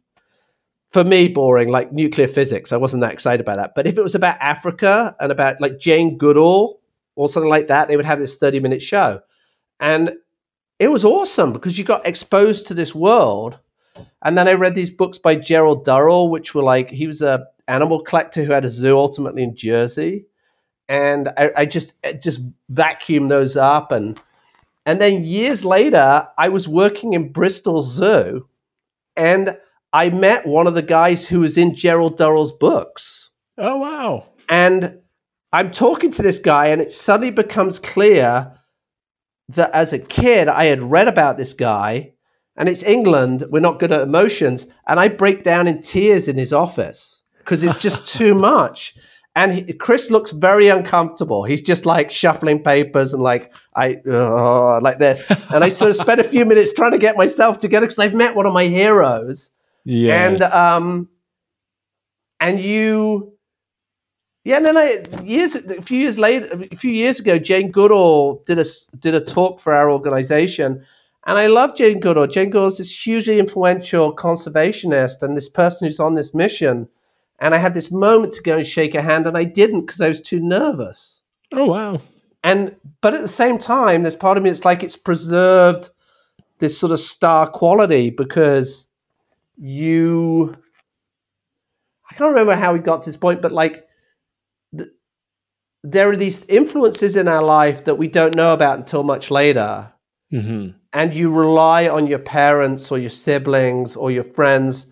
for me boring like nuclear physics i wasn't that excited about that but if it was about africa and about like jane goodall or something like that they would have this 30 minute show and it was awesome because you got exposed to this world and then i read these books by gerald durrell which were like he was a animal collector who had a zoo ultimately in jersey and i, I just just vacuumed those up and and then years later i was working in bristol zoo and I met one of the guys who was in Gerald Durrell's books. Oh, wow. And I'm talking to this guy, and it suddenly becomes clear that as a kid, I had read about this guy, and it's England. We're not good at emotions. And I break down in tears in his office because it's just too much. And he, Chris looks very uncomfortable. He's just like shuffling papers and like I uh, like this. And I sort of spent a few minutes trying to get myself together because I've met one of my heroes, Yes. And um, and you, yeah. And then I years a few years later, a few years ago, Jane Goodall did a did a talk for our organization, and I love Jane Goodall. Jane Goodall is this hugely influential conservationist and this person who's on this mission. And I had this moment to go and shake her hand, and I didn't because I was too nervous. Oh wow! And but at the same time, there's part of me it's like it's preserved this sort of star quality because you I can't remember how we got to this point, but like there are these influences in our life that we don't know about until much later. Mm-hmm. And you rely on your parents or your siblings or your friends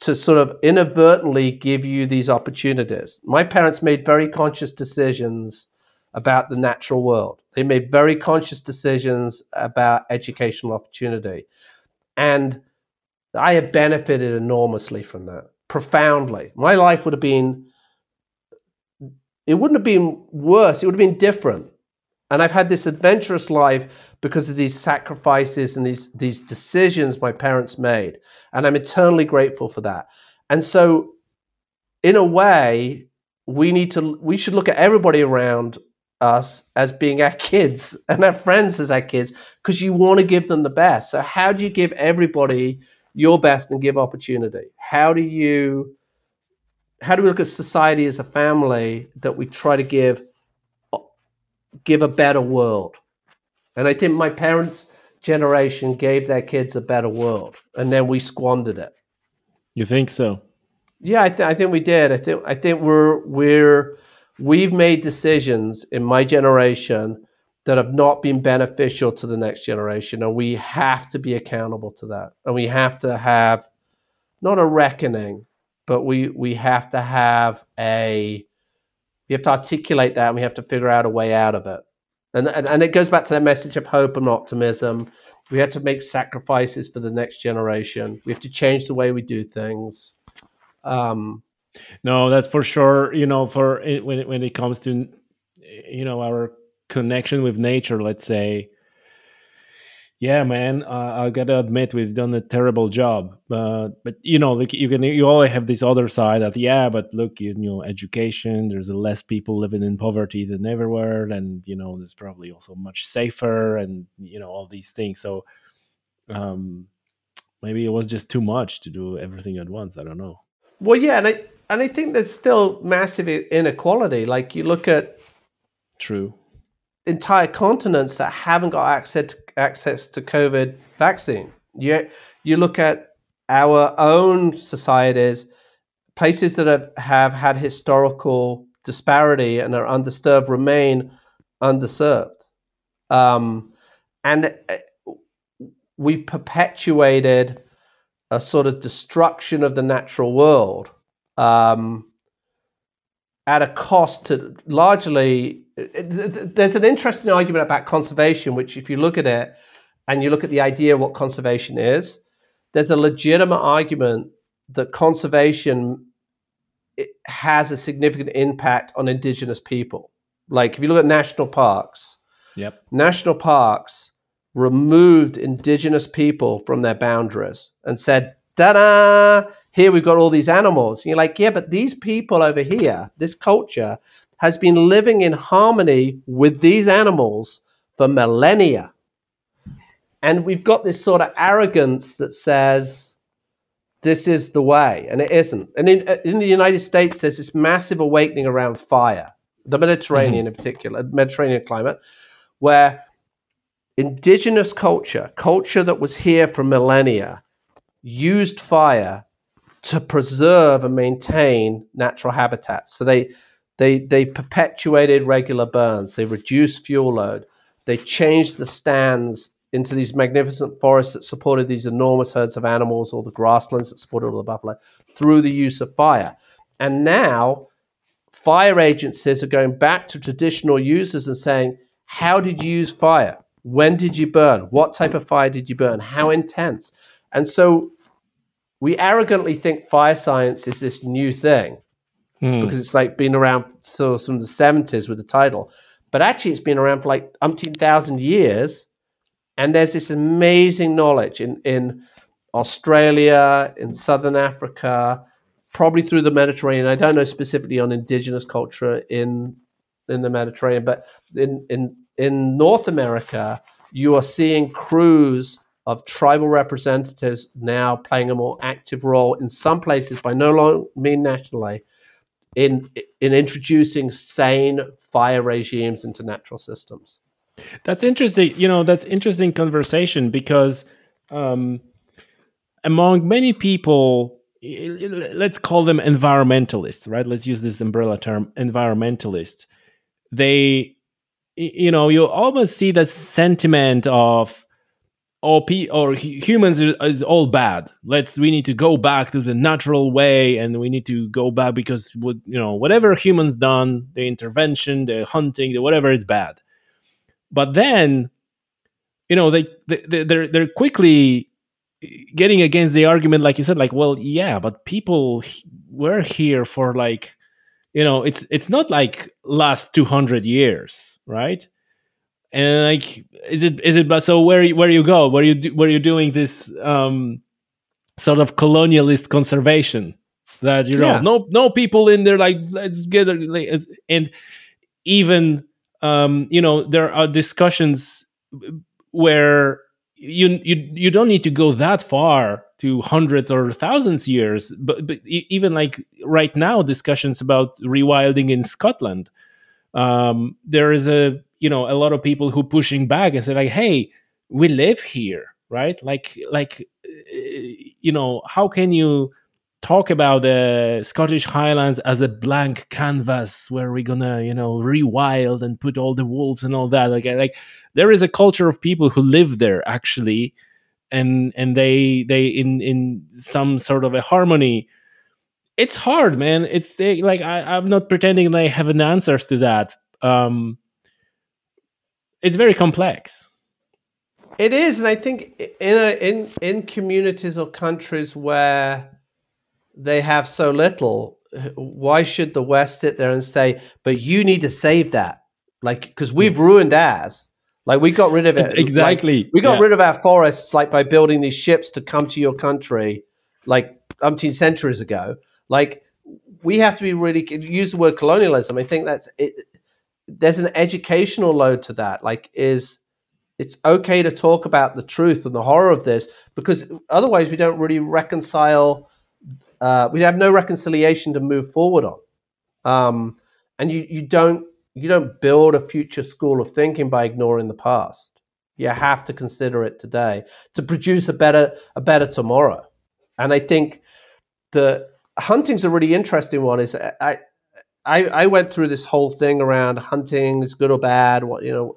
to sort of inadvertently give you these opportunities. My parents made very conscious decisions about the natural world. They made very conscious decisions about educational opportunity. And I have benefited enormously from that, profoundly. My life would have been, it wouldn't have been worse, it would have been different. And I've had this adventurous life because of these sacrifices and these, these decisions my parents made. And I'm eternally grateful for that. And so, in a way, we need to, we should look at everybody around us as being our kids and our friends as our kids because you want to give them the best. So, how do you give everybody your best and give opportunity? How do you how do we look at society as a family that we try to give give a better world? And I think my parents' generation gave their kids a better world, and then we squandered it. You think so? Yeah, I, th- I think we did. I think I think we're we're we've made decisions in my generation that have not been beneficial to the next generation. And we have to be accountable to that. And we have to have not a reckoning, but we, we have to have a, we have to articulate that and we have to figure out a way out of it. And, and, and it goes back to that message of hope and optimism. We have to make sacrifices for the next generation. We have to change the way we do things. Um, No, that's for sure. You know, for when when it comes to you know our connection with nature, let's say. Yeah, man, uh, I gotta admit we've done a terrible job. Uh, but you know, like you can, you always have this other side that yeah, but look, you, know, education. There's less people living in poverty than everywhere, and you know, there's probably also much safer, and you know, all these things. So, um, maybe it was just too much to do everything at once. I don't know. Well, yeah, and I and I think there's still massive inequality. Like you look at true entire continents that haven't got access to, access to COVID vaccine. You you look at our own societies, places that have, have had historical disparity and are undisturbed remain underserved. Um, and uh, we perpetuated a sort of destruction of the natural world um, at a cost to largely. There's an interesting argument about conservation, which, if you look at it and you look at the idea of what conservation is, there's a legitimate argument that conservation has a significant impact on indigenous people. Like if you look at national parks, yep. national parks removed indigenous people from their boundaries and said, "Da-da! Here we've got all these animals." And you're like, "Yeah, but these people over here, this culture, has been living in harmony with these animals for millennia." And we've got this sort of arrogance that says this is the way, and it isn't. And in, in the United States, there's this massive awakening around fire, the Mediterranean mm-hmm. in particular, Mediterranean climate, where indigenous culture, culture that was here for millennia, used fire to preserve and maintain natural habitats. So they they they perpetuated regular burns, they reduced fuel load, they changed the stands into these magnificent forests that supported these enormous herds of animals, or the grasslands that supported all the buffalo, through the use of fire. And now, fire agencies are going back to traditional users and saying, How did you use fire? When did you burn? What type of fire did you burn? How intense? And so we arrogantly think fire science is this new thing mm. because it's like been around so from the 70s with the title. But actually, it's been around for like umpteen thousand years and there's this amazing knowledge in, in Australia, in Southern Africa, probably through the Mediterranean. I don't know specifically on indigenous culture in in the Mediterranean, but in in in North America, you are seeing crews of tribal representatives now playing a more active role in some places, by no long mean nationally, in in introducing sane fire regimes into natural systems. That's interesting. You know, that's interesting conversation because um, among many people, let's call them environmentalists, right? Let's use this umbrella term, environmentalists. They, you know, you almost see the sentiment of, or, or humans is all bad. Let's we need to go back to the natural way, and we need to go back because what you know whatever humans done, the intervention, the hunting, the whatever is bad but then you know they, they they're they're quickly getting against the argument like you said like well yeah but people were here for like you know it's it's not like last 200 years right and like is it is it but so where where you go where you do, where you doing this um sort of colonialist conservation that you know yeah. no no people in there like let's get it and even um, you know there are discussions where you you you don't need to go that far to hundreds or thousands years but, but even like right now discussions about rewilding in scotland um, there is a you know a lot of people who pushing back and say like hey we live here right like like eh, you know how can you talk about the Scottish Highlands as a blank canvas where we're gonna, you know, rewild and put all the wolves and all that. Like, eh, like there is a culture of people who live there actually, and and they they in in some sort of a harmony. It's hard, man. It's they, like I, I'm not pretending I have an answers to that. Um, it's very complex. It is, and I think in a, in in communities or countries where they have so little, why should the West sit there and say, "But you need to save that," like because we've hmm. ruined ours. Like we got rid of it. exactly. Like, we got yeah. rid of our forests like by building these ships to come to your country, like umpteen centuries ago. Like we have to be really use the word colonialism. I think that's it. There's an educational load to that. Like, is it's okay to talk about the truth and the horror of this because otherwise we don't really reconcile. Uh, we have no reconciliation to move forward on, um, and you you don't you don't build a future school of thinking by ignoring the past. You have to consider it today to produce a better a better tomorrow. And I think the hunting's a really interesting one. Is I I, I went through this whole thing around hunting is good or bad. What you know,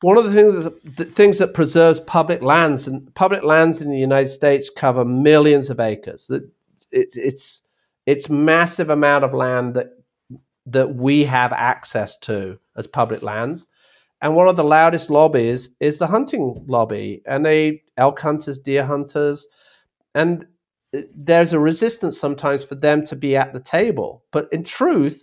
one of the things the things that preserves public lands and public lands in the United States cover millions of acres. That it's it's it's massive amount of land that that we have access to as public lands. And one of the loudest lobbies is the hunting lobby, and they elk hunters, deer hunters, and there's a resistance sometimes for them to be at the table. But in truth,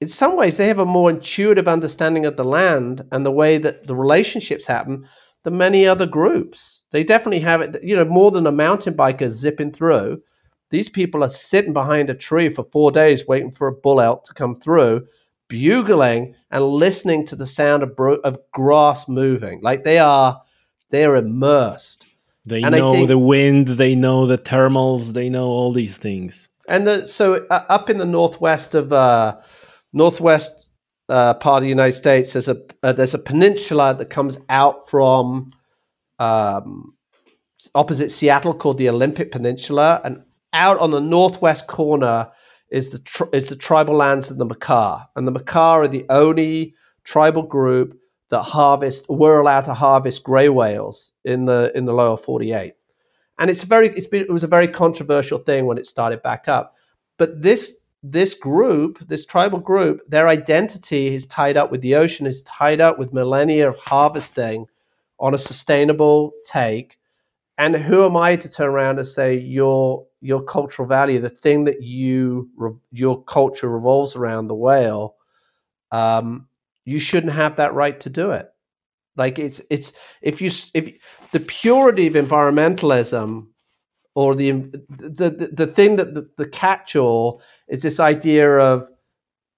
in some ways, they have a more intuitive understanding of the land and the way that the relationships happen than many other groups. They definitely have it, you know, more than a mountain biker zipping through. These people are sitting behind a tree for four days waiting for a bull elk to come through, bugling and listening to the sound of, bro- of grass moving. Like they are, they are immersed. They and know think, the wind, they know the thermals, they know all these things. And the, so uh, up in the northwest of uh, northwest uh, part of the United States, there's a uh, there's a peninsula that comes out from um, opposite Seattle called the Olympic Peninsula, and out on the northwest corner is the tri- is the tribal lands of the Makah, and the Makah are the only tribal group that harvest were allowed to harvest gray whales in the in the lower 48 and it's very it's been it was a very controversial thing when it started back up. But this this group this tribal group their identity is tied up with the ocean is tied up with millennia of harvesting on a sustainable take. And who am i to turn around and say your your cultural value the thing that you your culture revolves around the whale um, you shouldn't have that right to do it. Like it's it's if you if the purity of environmentalism or the um, the the, the thing that the, the catch-all is this idea of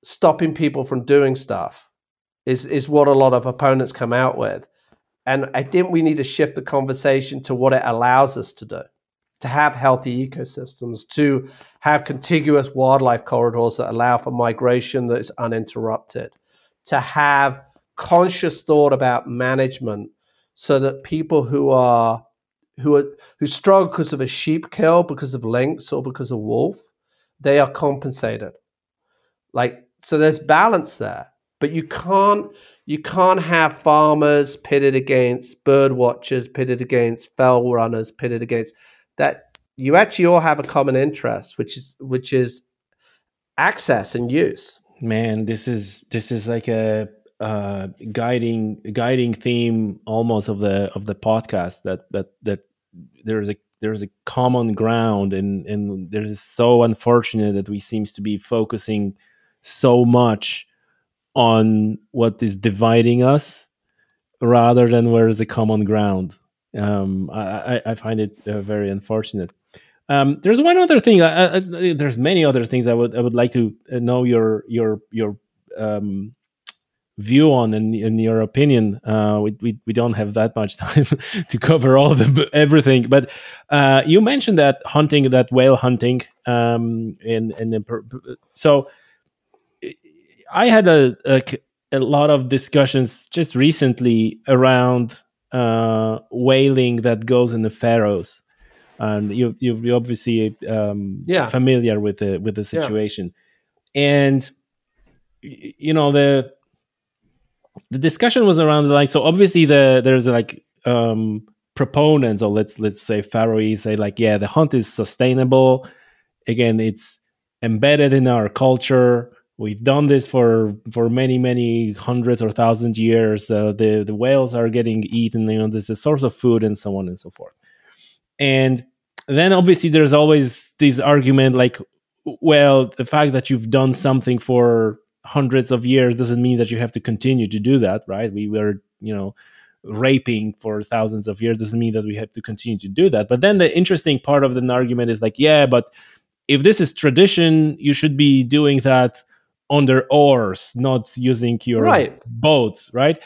stopping people from doing stuff is is what a lot of opponents come out with. And I think we need to shift the conversation to what it allows us to do to have healthy ecosystems, to have contiguous wildlife corridors that allow for migration that is uninterrupted, to have conscious thought about management so that people who are who are who struggle because of a sheep kill because of lynx or because of wolf they are compensated. Like so there's balance there but you can't you can't have farmers pitted against bird watchers pitted against fell runners pitted against that you actually all have a common interest which is which is access and use man this is this is like a uh, guiding guiding theme almost of the of the podcast that that that there's a there's a common ground and and there's so unfortunate that we seems to be focusing so much on what is dividing us rather than where is a common ground. Um, I, I find it uh, very unfortunate um, there's one other thing. Uh, uh, there's many other things I would I would like to uh, know your your your um, view on and in, in, your opinion. Uh, we, we we don't have that much time to cover all the everything, but uh, you mentioned that hunting, that whale hunting, um, in in so I had a, a, a lot of discussions just recently around uh, whaling that goes in the Faroes and you you you obviously um, yeah. familiar with the with the situation, yeah. and you know the the discussion was around like so obviously the there's like um proponents or let's let's say Faroese say like yeah the hunt is sustainable. Again it's embedded in our culture. We've done this for for many many hundreds or thousands years. Uh, the the whales are getting eaten you know this is a source of food and so on and so forth and then obviously there's always this argument like well, the fact that you've done something for hundreds of years doesn't mean that you have to continue to do that, right? We were, you know, raping for thousands of years doesn't mean that we have to continue to do that. But then the interesting part of the argument is like, yeah, but if this is tradition, you should be doing that under oars, not using your right. boats, right?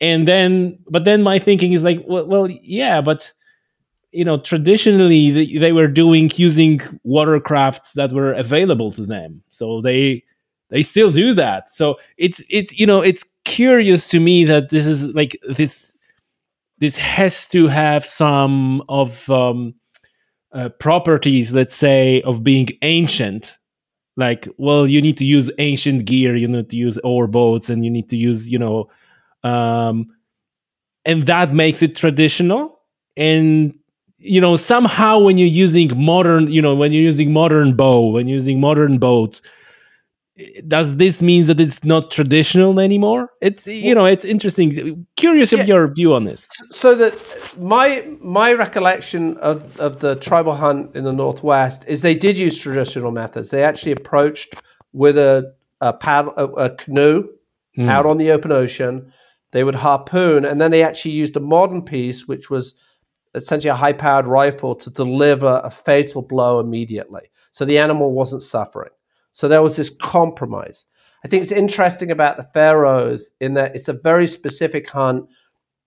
And then, but then my thinking is like, well, well yeah, but you know, traditionally they, they were doing using watercrafts that were available to them, so they they still do that. So it's it's you know it's curious to me that this is like this this has to have some of um, uh, properties, let's say, of being ancient. Like, well, you need to use ancient gear, you need to use oar boats, and you need to use, you know, um, and that makes it traditional. And you know, somehow when you're using modern, you know, when you're using modern bow, when you're using modern boat, does this mean that it's not traditional anymore? It's you know it's interesting. Curious of your view on this. So that my my recollection of, of the tribal hunt in the northwest is they did use traditional methods. They actually approached with a a paddle a, a canoe mm. out on the open ocean. They would harpoon and then they actually used a modern piece which was essentially a high powered rifle to deliver a fatal blow immediately so the animal wasn't suffering so there was this compromise. I think it's interesting about the Faroes in that it's a very specific hunt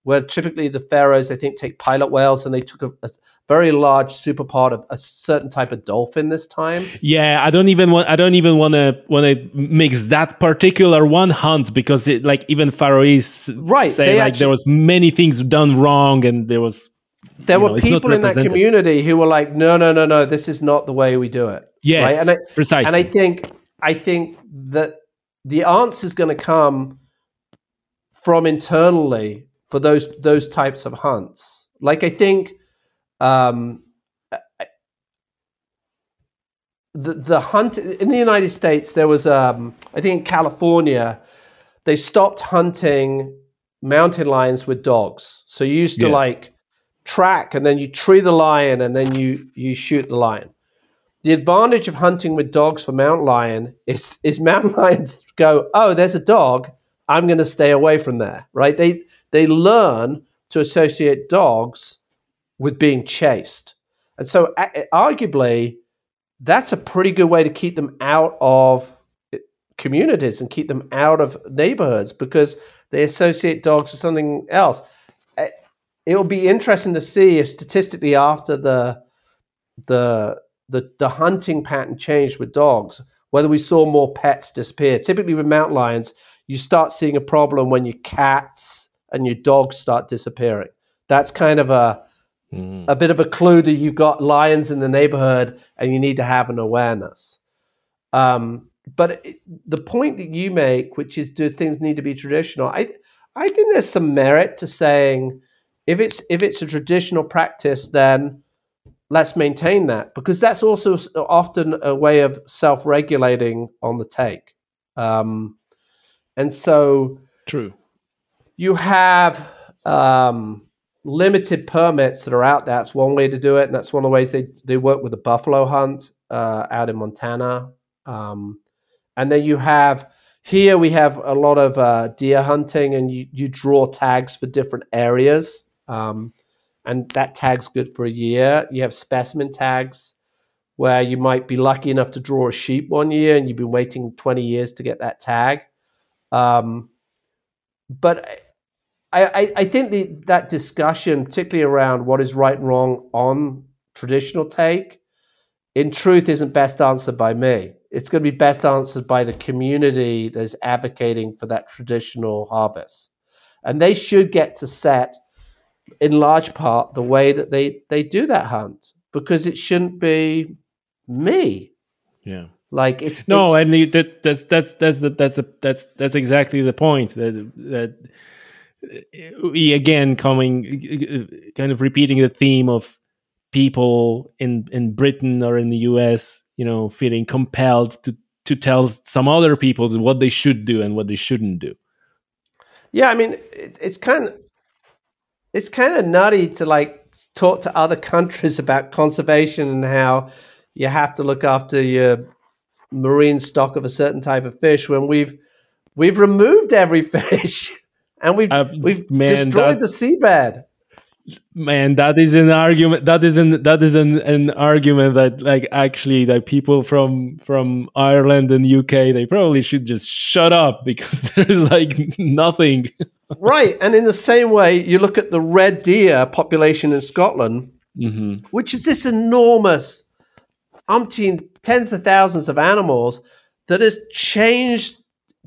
where typically the Faroes, I think, take pilot whales and they took a, a very large super part of a certain type of dolphin this time. Yeah, I don't even want I don't even want to want to mix that particular one hunt because it like even Faroese right, say like actually, there was many things done wrong and there was there were know, people in that community who were like, no, no, no, no, this is not the way we do it. Yes, right? and I, precisely. And I think I think that the answer is going to come from internally for those those types of hunts. Like I think um, the the hunt in the United States, there was um, I think in California, they stopped hunting mountain lions with dogs. So you used to yes. like track and then you tree the lion and then you you shoot the lion. The advantage of hunting with dogs for mountain lion is is mountain lions go, oh, there's a dog, I'm going to stay away from there, right? They they learn to associate dogs with being chased, and so arguably, that's a pretty good way to keep them out of eh, communities and keep them out of neighborhoods because they associate dogs with something else it will be interesting to see if statistically after the the the, the hunting pattern changed with dogs, whether we saw more pets disappear. Typically with mountain lions, you start seeing a problem when your cats and your dogs start disappearing. That's kind of a mm. a bit of a clue that you've got lions in the neighborhood and you need to have an awareness. Um, but it, the point that you make, which is do things need to be traditional? I I think there's some merit to saying if it's if it's a traditional practice, then let's maintain that because that's also often a way of self-regulating on the take. Um, and so, true. You have um, limited permits that are out there. That's one way to do it, and that's one of the ways they they work with the buffalo hunt uh, out in Montana. Um, and then you have here we have a lot of uh, deer hunting, and you you draw tags for different areas. Um, and that tag's good for a year. You have specimen tags where you might be lucky enough to draw a sheep one year and you've been waiting 20 years to get that tag. Um, but I, I, I think the, that discussion, particularly around what is right and wrong on traditional take, in truth isn't best answered by me. It's going to be best answered by the community that is advocating for that traditional harvest. And they should get to set in large part the way that they they do that hunt because it shouldn't be me. Yeah. Like it's no, it's, and the, that, that's that's that's the, that's the, that's that's exactly the point that that we again coming kind of repeating the theme of people in in Britain or in the US, you know, feeling compelled to to tell some other people what they should do and what they shouldn't do. Yeah, I mean, it, it's kind of it's kind of nutty to like talk to other countries about conservation and how you have to look after your marine stock of a certain type of fish when we've we've removed every fish and we've uh, we've man, destroyed that, the seabed. Man that is an argument that is an that is an, an argument that like actually that people from from ireland and uk they probably should just shut up because there's like nothing right and in the same way you look at the red deer population in scotland mm-hmm. which is this enormous umpteen tens of thousands of animals that has changed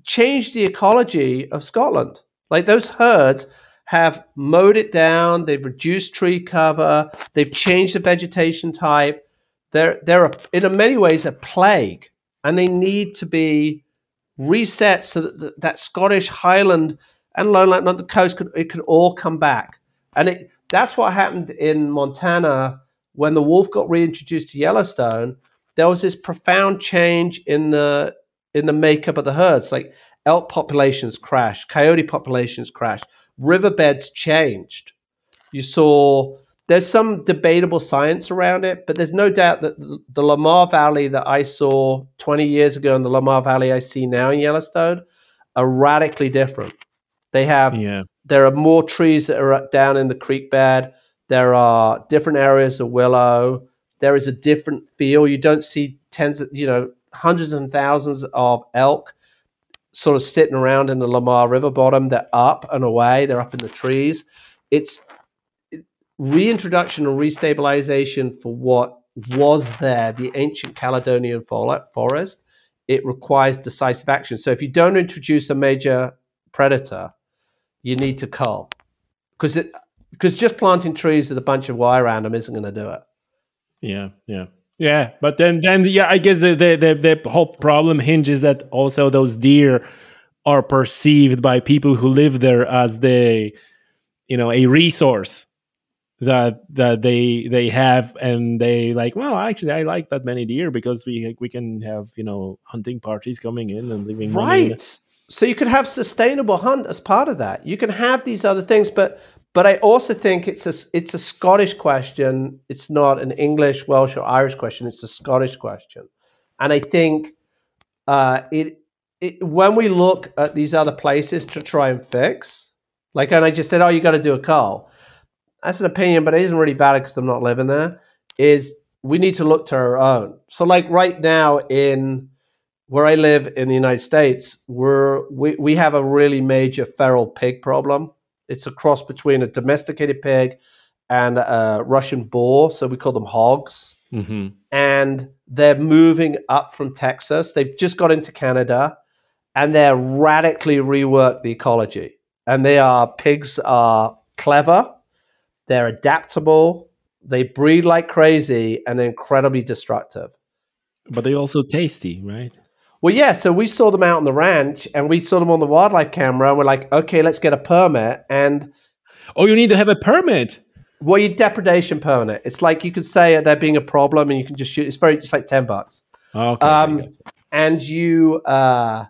changed the ecology of Scotland. Like those herds have mowed it down, they've reduced tree cover, they've changed the vegetation type. They're they're a, in many ways a plague, and they need to be reset so that that Scottish Highland and lowland on the coast could it could all come back. And it that's what happened in Montana when the wolf got reintroduced to Yellowstone, there was this profound change in the in the makeup of the herds. Like elk populations crashed, coyote populations crashed, riverbeds changed. You saw there's some debatable science around it, but there's no doubt that the Lamar Valley that I saw 20 years ago and the Lamar Valley I see now in Yellowstone are radically different. They have yeah. there are more trees that are down in the creek bed. There are different areas of willow. There is a different feel. You don't see tens of, you know, hundreds and thousands of elk sort of sitting around in the Lamar River bottom. They're up and away. They're up in the trees. It's reintroduction and restabilization for what was there, the ancient Caledonian forest. It requires decisive action. So if you don't introduce a major predator, you need to cull because it because just planting trees with a bunch of wire around them isn't going to do it. Yeah, yeah, yeah. But then, then yeah, I guess the, the the the whole problem hinges that also those deer are perceived by people who live there as the you know a resource that that they they have and they like well actually i like that many deer because we we can have you know hunting parties coming in and living right so you could have sustainable hunt as part of that you can have these other things but but I also think it's a it's a Scottish question. It's not an English, Welsh, or Irish question. It's a Scottish question, and I think uh, it, it when we look at these other places to try and fix, like, and I just said, oh, you got to do a call. That's an opinion, but it isn't really valid because I'm not living there. Is we need to look to our own. So, like right now in where I live in the United States, we're we, we have a really major feral pig problem it's a cross between a domesticated pig and a Russian boar, so we call them hogs. Mm-hmm. And they're moving up from Texas. They've just got into Canada, and they're radically reworked the ecology. And they are pigs are clever, they're adaptable, they breed like crazy, and they're incredibly destructive. But they're also tasty, right? Well, yeah. So we saw them out on the ranch, and we saw them on the wildlife camera, and we're like, okay, let's get a permit. And oh, you need to have a permit. Well, your depredation permit. It's like you could say there being a problem, and you can just shoot. It's very just like ten bucks. okay. Um, and you, uh,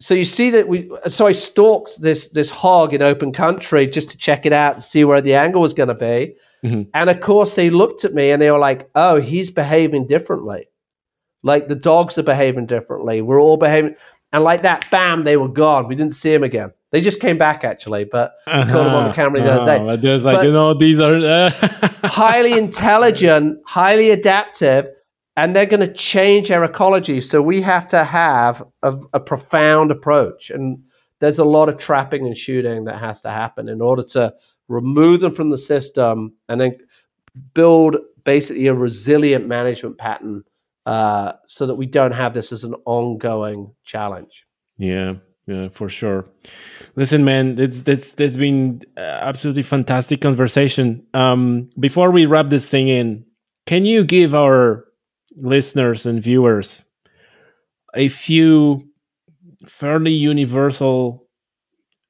so you see that we. So I stalked this this hog in open country just to check it out and see where the angle was going to be. Mm-hmm. And of course, they looked at me and they were like, "Oh, he's behaving differently." Like the dogs are behaving differently. We're all behaving. And like that, bam, they were gone. We didn't see them again. They just came back actually, but uh-huh, caught them on the camera the uh-huh. other day. There's like, but you know, these are uh... highly intelligent, highly adaptive, and they're going to change our ecology. So we have to have a, a profound approach. And there's a lot of trapping and shooting that has to happen in order to remove them from the system and then build basically a resilient management pattern uh, so that we don't have this as an ongoing challenge. Yeah, yeah, for sure. Listen, man, it's it's it's been uh, absolutely fantastic conversation. Um, before we wrap this thing in, can you give our listeners and viewers a few fairly universal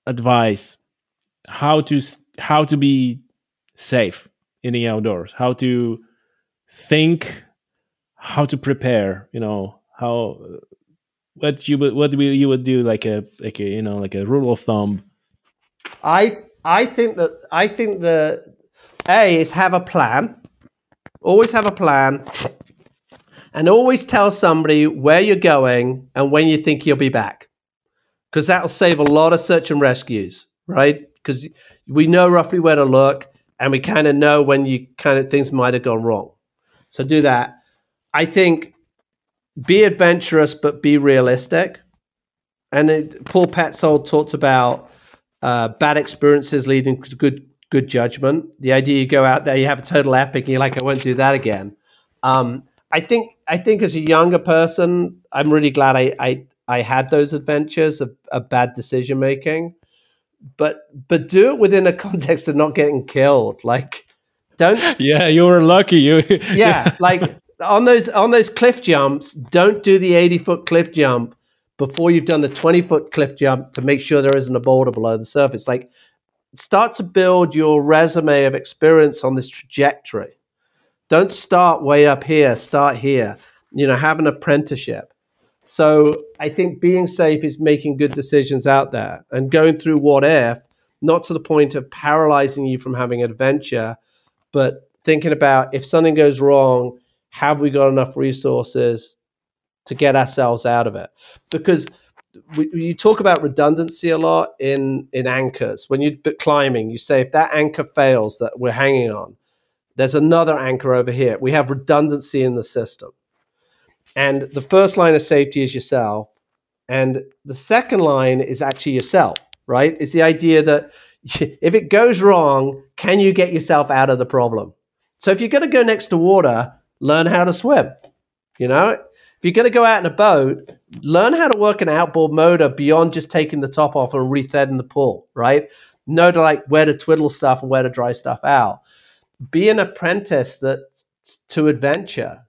advice how to how to be safe in the outdoors, how to think how to prepare you know how what you would what you would do like a like a you know like a rule of thumb i i think that i think the a is have a plan always have a plan And always tell somebody where you're going and when you think you'll be back. Because that'll save a lot of search and rescues, right? Because we know roughly where to look and we kind of know when you kind of things might have gone wrong. So do that. I think be adventurous, but be realistic. And it, Paul Petzoldt talked about uh, bad experiences leading to good good judgment. The idea you go out there, you have a total epic, and you're like, I won't do that again. Um, I think I think as a younger person, I'm really glad I I, I had those adventures of, of bad decision making, but but do it within a context of not getting killed. Like, don't. Yeah, you were lucky. You. yeah, like on those on those cliff jumps, don't do the 80 foot cliff jump before you've done the 20 foot cliff jump to make sure there isn't a boulder below the surface. Like, start to build your resume of experience on this trajectory. Don't start way up here, start here. You know, have an apprenticeship. So I think being safe is making good decisions out there and going through what if, not to the point of paralyzing you from having adventure, but thinking about if something goes wrong, have we got enough resources to get ourselves out of it? Because we, you talk about redundancy a lot in in anchors. When you're climbing, you say if that anchor fails that we're hanging on, there's another anchor over here. We have redundancy in the system. And the first line of safety is yourself. And the second line is actually yourself, right? It's the idea that if it goes wrong, can you get yourself out of the problem? So if you're going to go next to water, learn how to swim. You know, if you're going to go out in a boat, learn how to work an outboard motor beyond just taking the top off and rethreading the pull, right? Know to like where to twiddle stuff and where to dry stuff out. Be an apprentice that to adventure,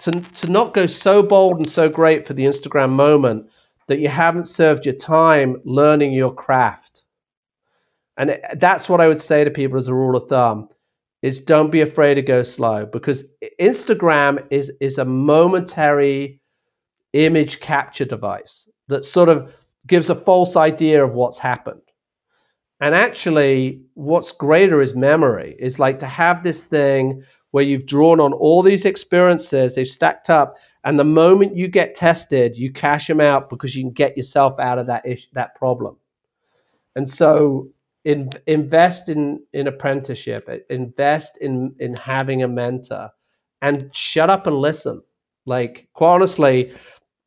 to, to not go so bold and so great for the Instagram moment that you haven't served your time learning your craft. And that's what I would say to people as a rule of thumb is don't be afraid to go slow because Instagram is is a momentary image capture device that sort of gives a false idea of what's happened. And actually, what's greater is memory. Is like to have this thing where you've drawn on all these experiences, they've stacked up, and the moment you get tested, you cash them out because you can get yourself out of that that problem. And so in, invest in in apprenticeship invest in in having a mentor and shut up and listen. Like quite honestly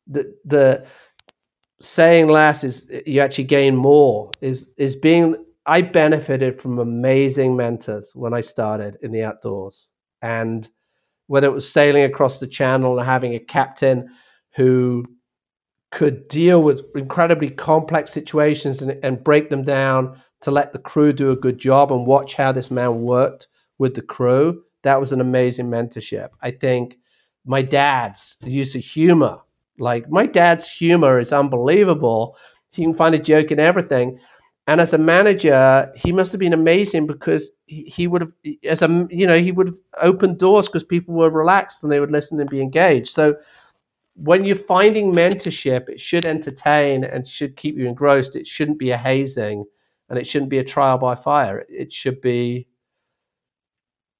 the the saying less is you actually gain more is is being i benefited from amazing mentors when i started in the outdoors. And whether it was sailing across the channel and having a captain who could deal with incredibly complex situations and, and break them down to let the crew do a good job and watch how this man worked with the crew. That was an amazing mentorship. I think my dad's use of humor, like my dad's humor is unbelievable. He can find a joke in everything. And as a manager, he must have been amazing because he, he would have, as a you know, he would have opened doors because people were relaxed and they would listen and be engaged. So when you're finding mentorship, it should entertain and should keep you engrossed. It shouldn't be a hazing and it shouldn't be a trial by fire. It should be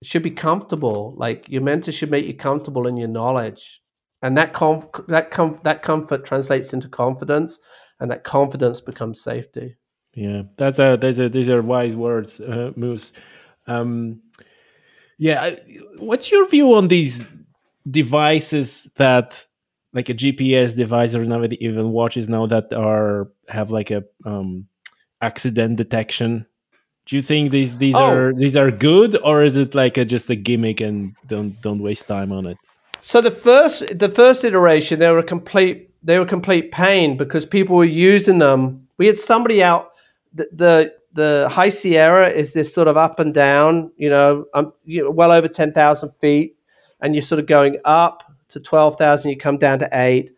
it should be comfortable. Like your mentor should make you comfortable in your knowledge, and that com- that com- that comfort translates into confidence, and that confidence becomes safety. Yeah, that's a these are these are wise words, uh, Moose. Um, yeah, what's your view on these devices that, like a GPS device or not even watches now that are have like a um, accident detection. Do you think these these oh. are these are good or is it like a, just a gimmick and don't don't waste time on it? So the first the first iteration they were a complete they were complete pain because people were using them. We had somebody out the the, the high sierra is this sort of up and down you know um, you know, well over 10,000 feet and you're sort of going up to 12,000 you come down to 8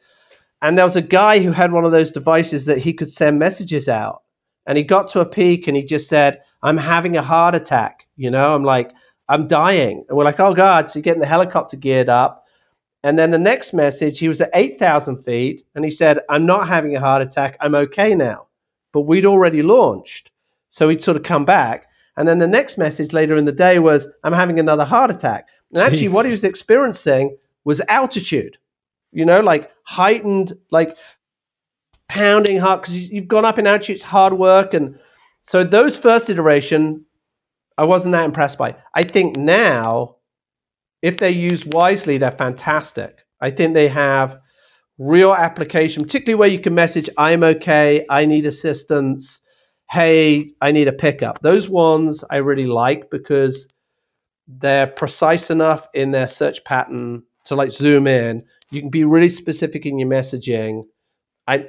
and there was a guy who had one of those devices that he could send messages out and he got to a peak and he just said, I'm having a heart attack. You know, I'm like, I'm dying. And we're like, oh God. So you're getting the helicopter geared up. And then the next message, he was at 8,000 feet and he said, I'm not having a heart attack. I'm okay now. But we'd already launched. So he'd sort of come back. And then the next message later in the day was, I'm having another heart attack. And actually, what he was experiencing was altitude. You know, like heightened, like pounding heart because you've gone up in altitude. It's hard work, and so those first iteration, I wasn't that impressed by. I think now, if they're used wisely, they're fantastic. I think they have real application, particularly where you can message, I'm okay, I need assistance, hey, I need a pickup. Those ones I really like because they're precise enough in their search pattern to like zoom in. You can be really specific in your messaging. I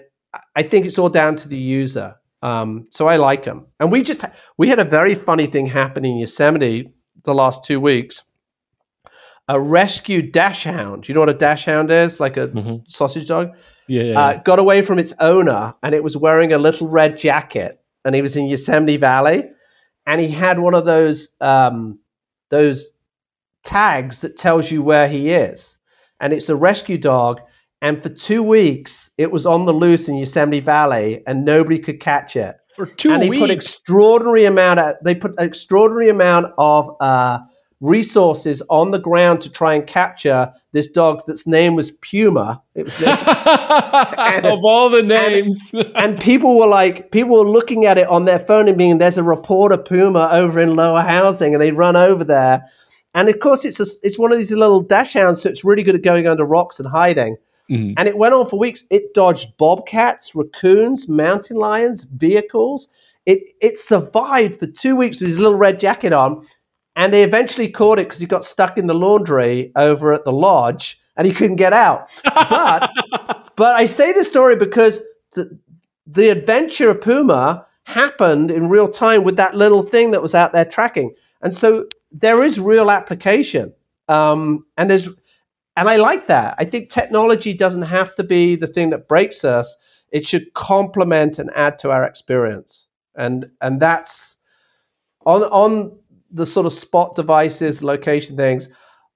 I think it's all down to the user. Um, so I like them. And we just we had a very funny thing happen in Yosemite the last two weeks a rescued dachshund. You know what a dachshund is? Like a mm-hmm. sausage dog. Yeah. yeah, uh, got away from its owner, and it was wearing a little red jacket, and he was in Yosemite Valley, and he had one of those um, those tags that tells you where he is, and it's a rescue dog. And for two weeks, it was on the loose in Yosemite Valley, and nobody could catch it. For two and they weeks, put extraordinary amount of they put extraordinary amount of uh, resources on the ground to try and capture this dog that's name was Puma. It was and, of all the names. and, and, people were like, people were looking at it on their phone and being, "There's a reporter Puma over in lower housing," and they run over there. And of course, it's a, it's one of these little dachshunds, so it's really good at going under rocks and hiding. Mm-hmm. And it went on for weeks. It dodged bobcats, raccoons, mountain lions, vehicles. It it survived for two weeks with his little red jacket on and they eventually caught it because he got stuck in the laundry over at the lodge and he couldn't get out. But but I say this story because the the adventure of Puma happened in real time with that little thing that was out there tracking, and so there is real application. Um, and there's and I like that. I think technology doesn't have to be the thing that breaks us. It should complement and add to our experience. And and that's on on the sort of spot devices, location things,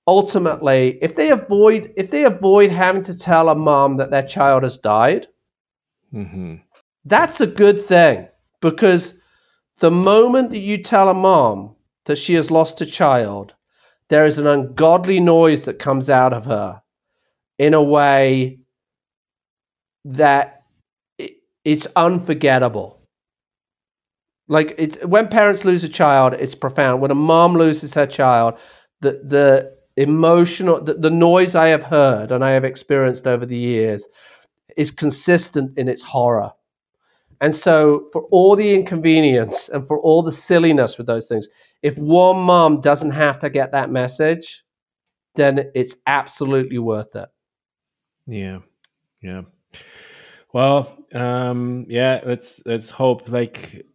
ultimately, if they avoid if they avoid having to tell a mom that their child has died, mm-hmm. that's a good thing because the moment that you tell a mom that she has lost a child, there is an ungodly noise that comes out of her in a way that it's unforgettable. Like it's when parents lose a child, it's profound. When a mom loses her child, the the emotional the, the noise I have heard and I have experienced over the years is consistent in its horror. And so, for all the inconvenience and for all the silliness with those things, if one mom doesn't have to get that message, then it's absolutely worth it. Yeah, yeah. Well, um, yeah. Let's let's hope like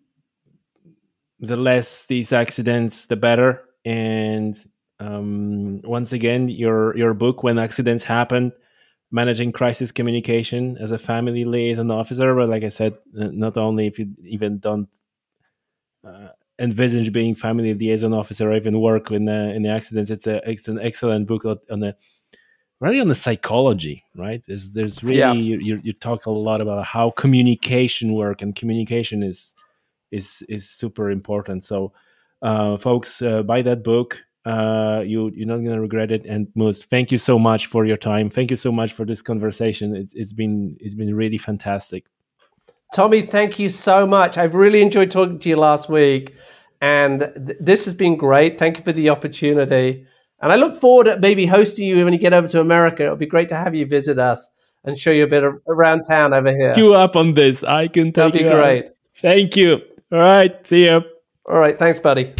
the less these accidents, the better. And um, once again, your your book, when accidents happen, managing crisis communication as a family liaison officer. But like I said, not only if you even don't uh, envisage being family of the liaison officer or even work in the in the accidents, it's a it's an excellent book on the really on the psychology, right? There's there's really yeah. you, you you talk a lot about how communication work and communication is is is super important. So, uh, folks, uh, buy that book. Uh, you you're not gonna regret it. And most, thank you so much for your time. Thank you so much for this conversation. It, it's been it's been really fantastic. Tommy, thank you so much. I've really enjoyed talking to you last week, and th- this has been great. Thank you for the opportunity. And I look forward to maybe hosting you when you get over to America. It'll be great to have you visit us and show you a bit of, around town over here. You up on this? I can take That'd be great. Thank you. All right. See you. All right. Thanks, buddy.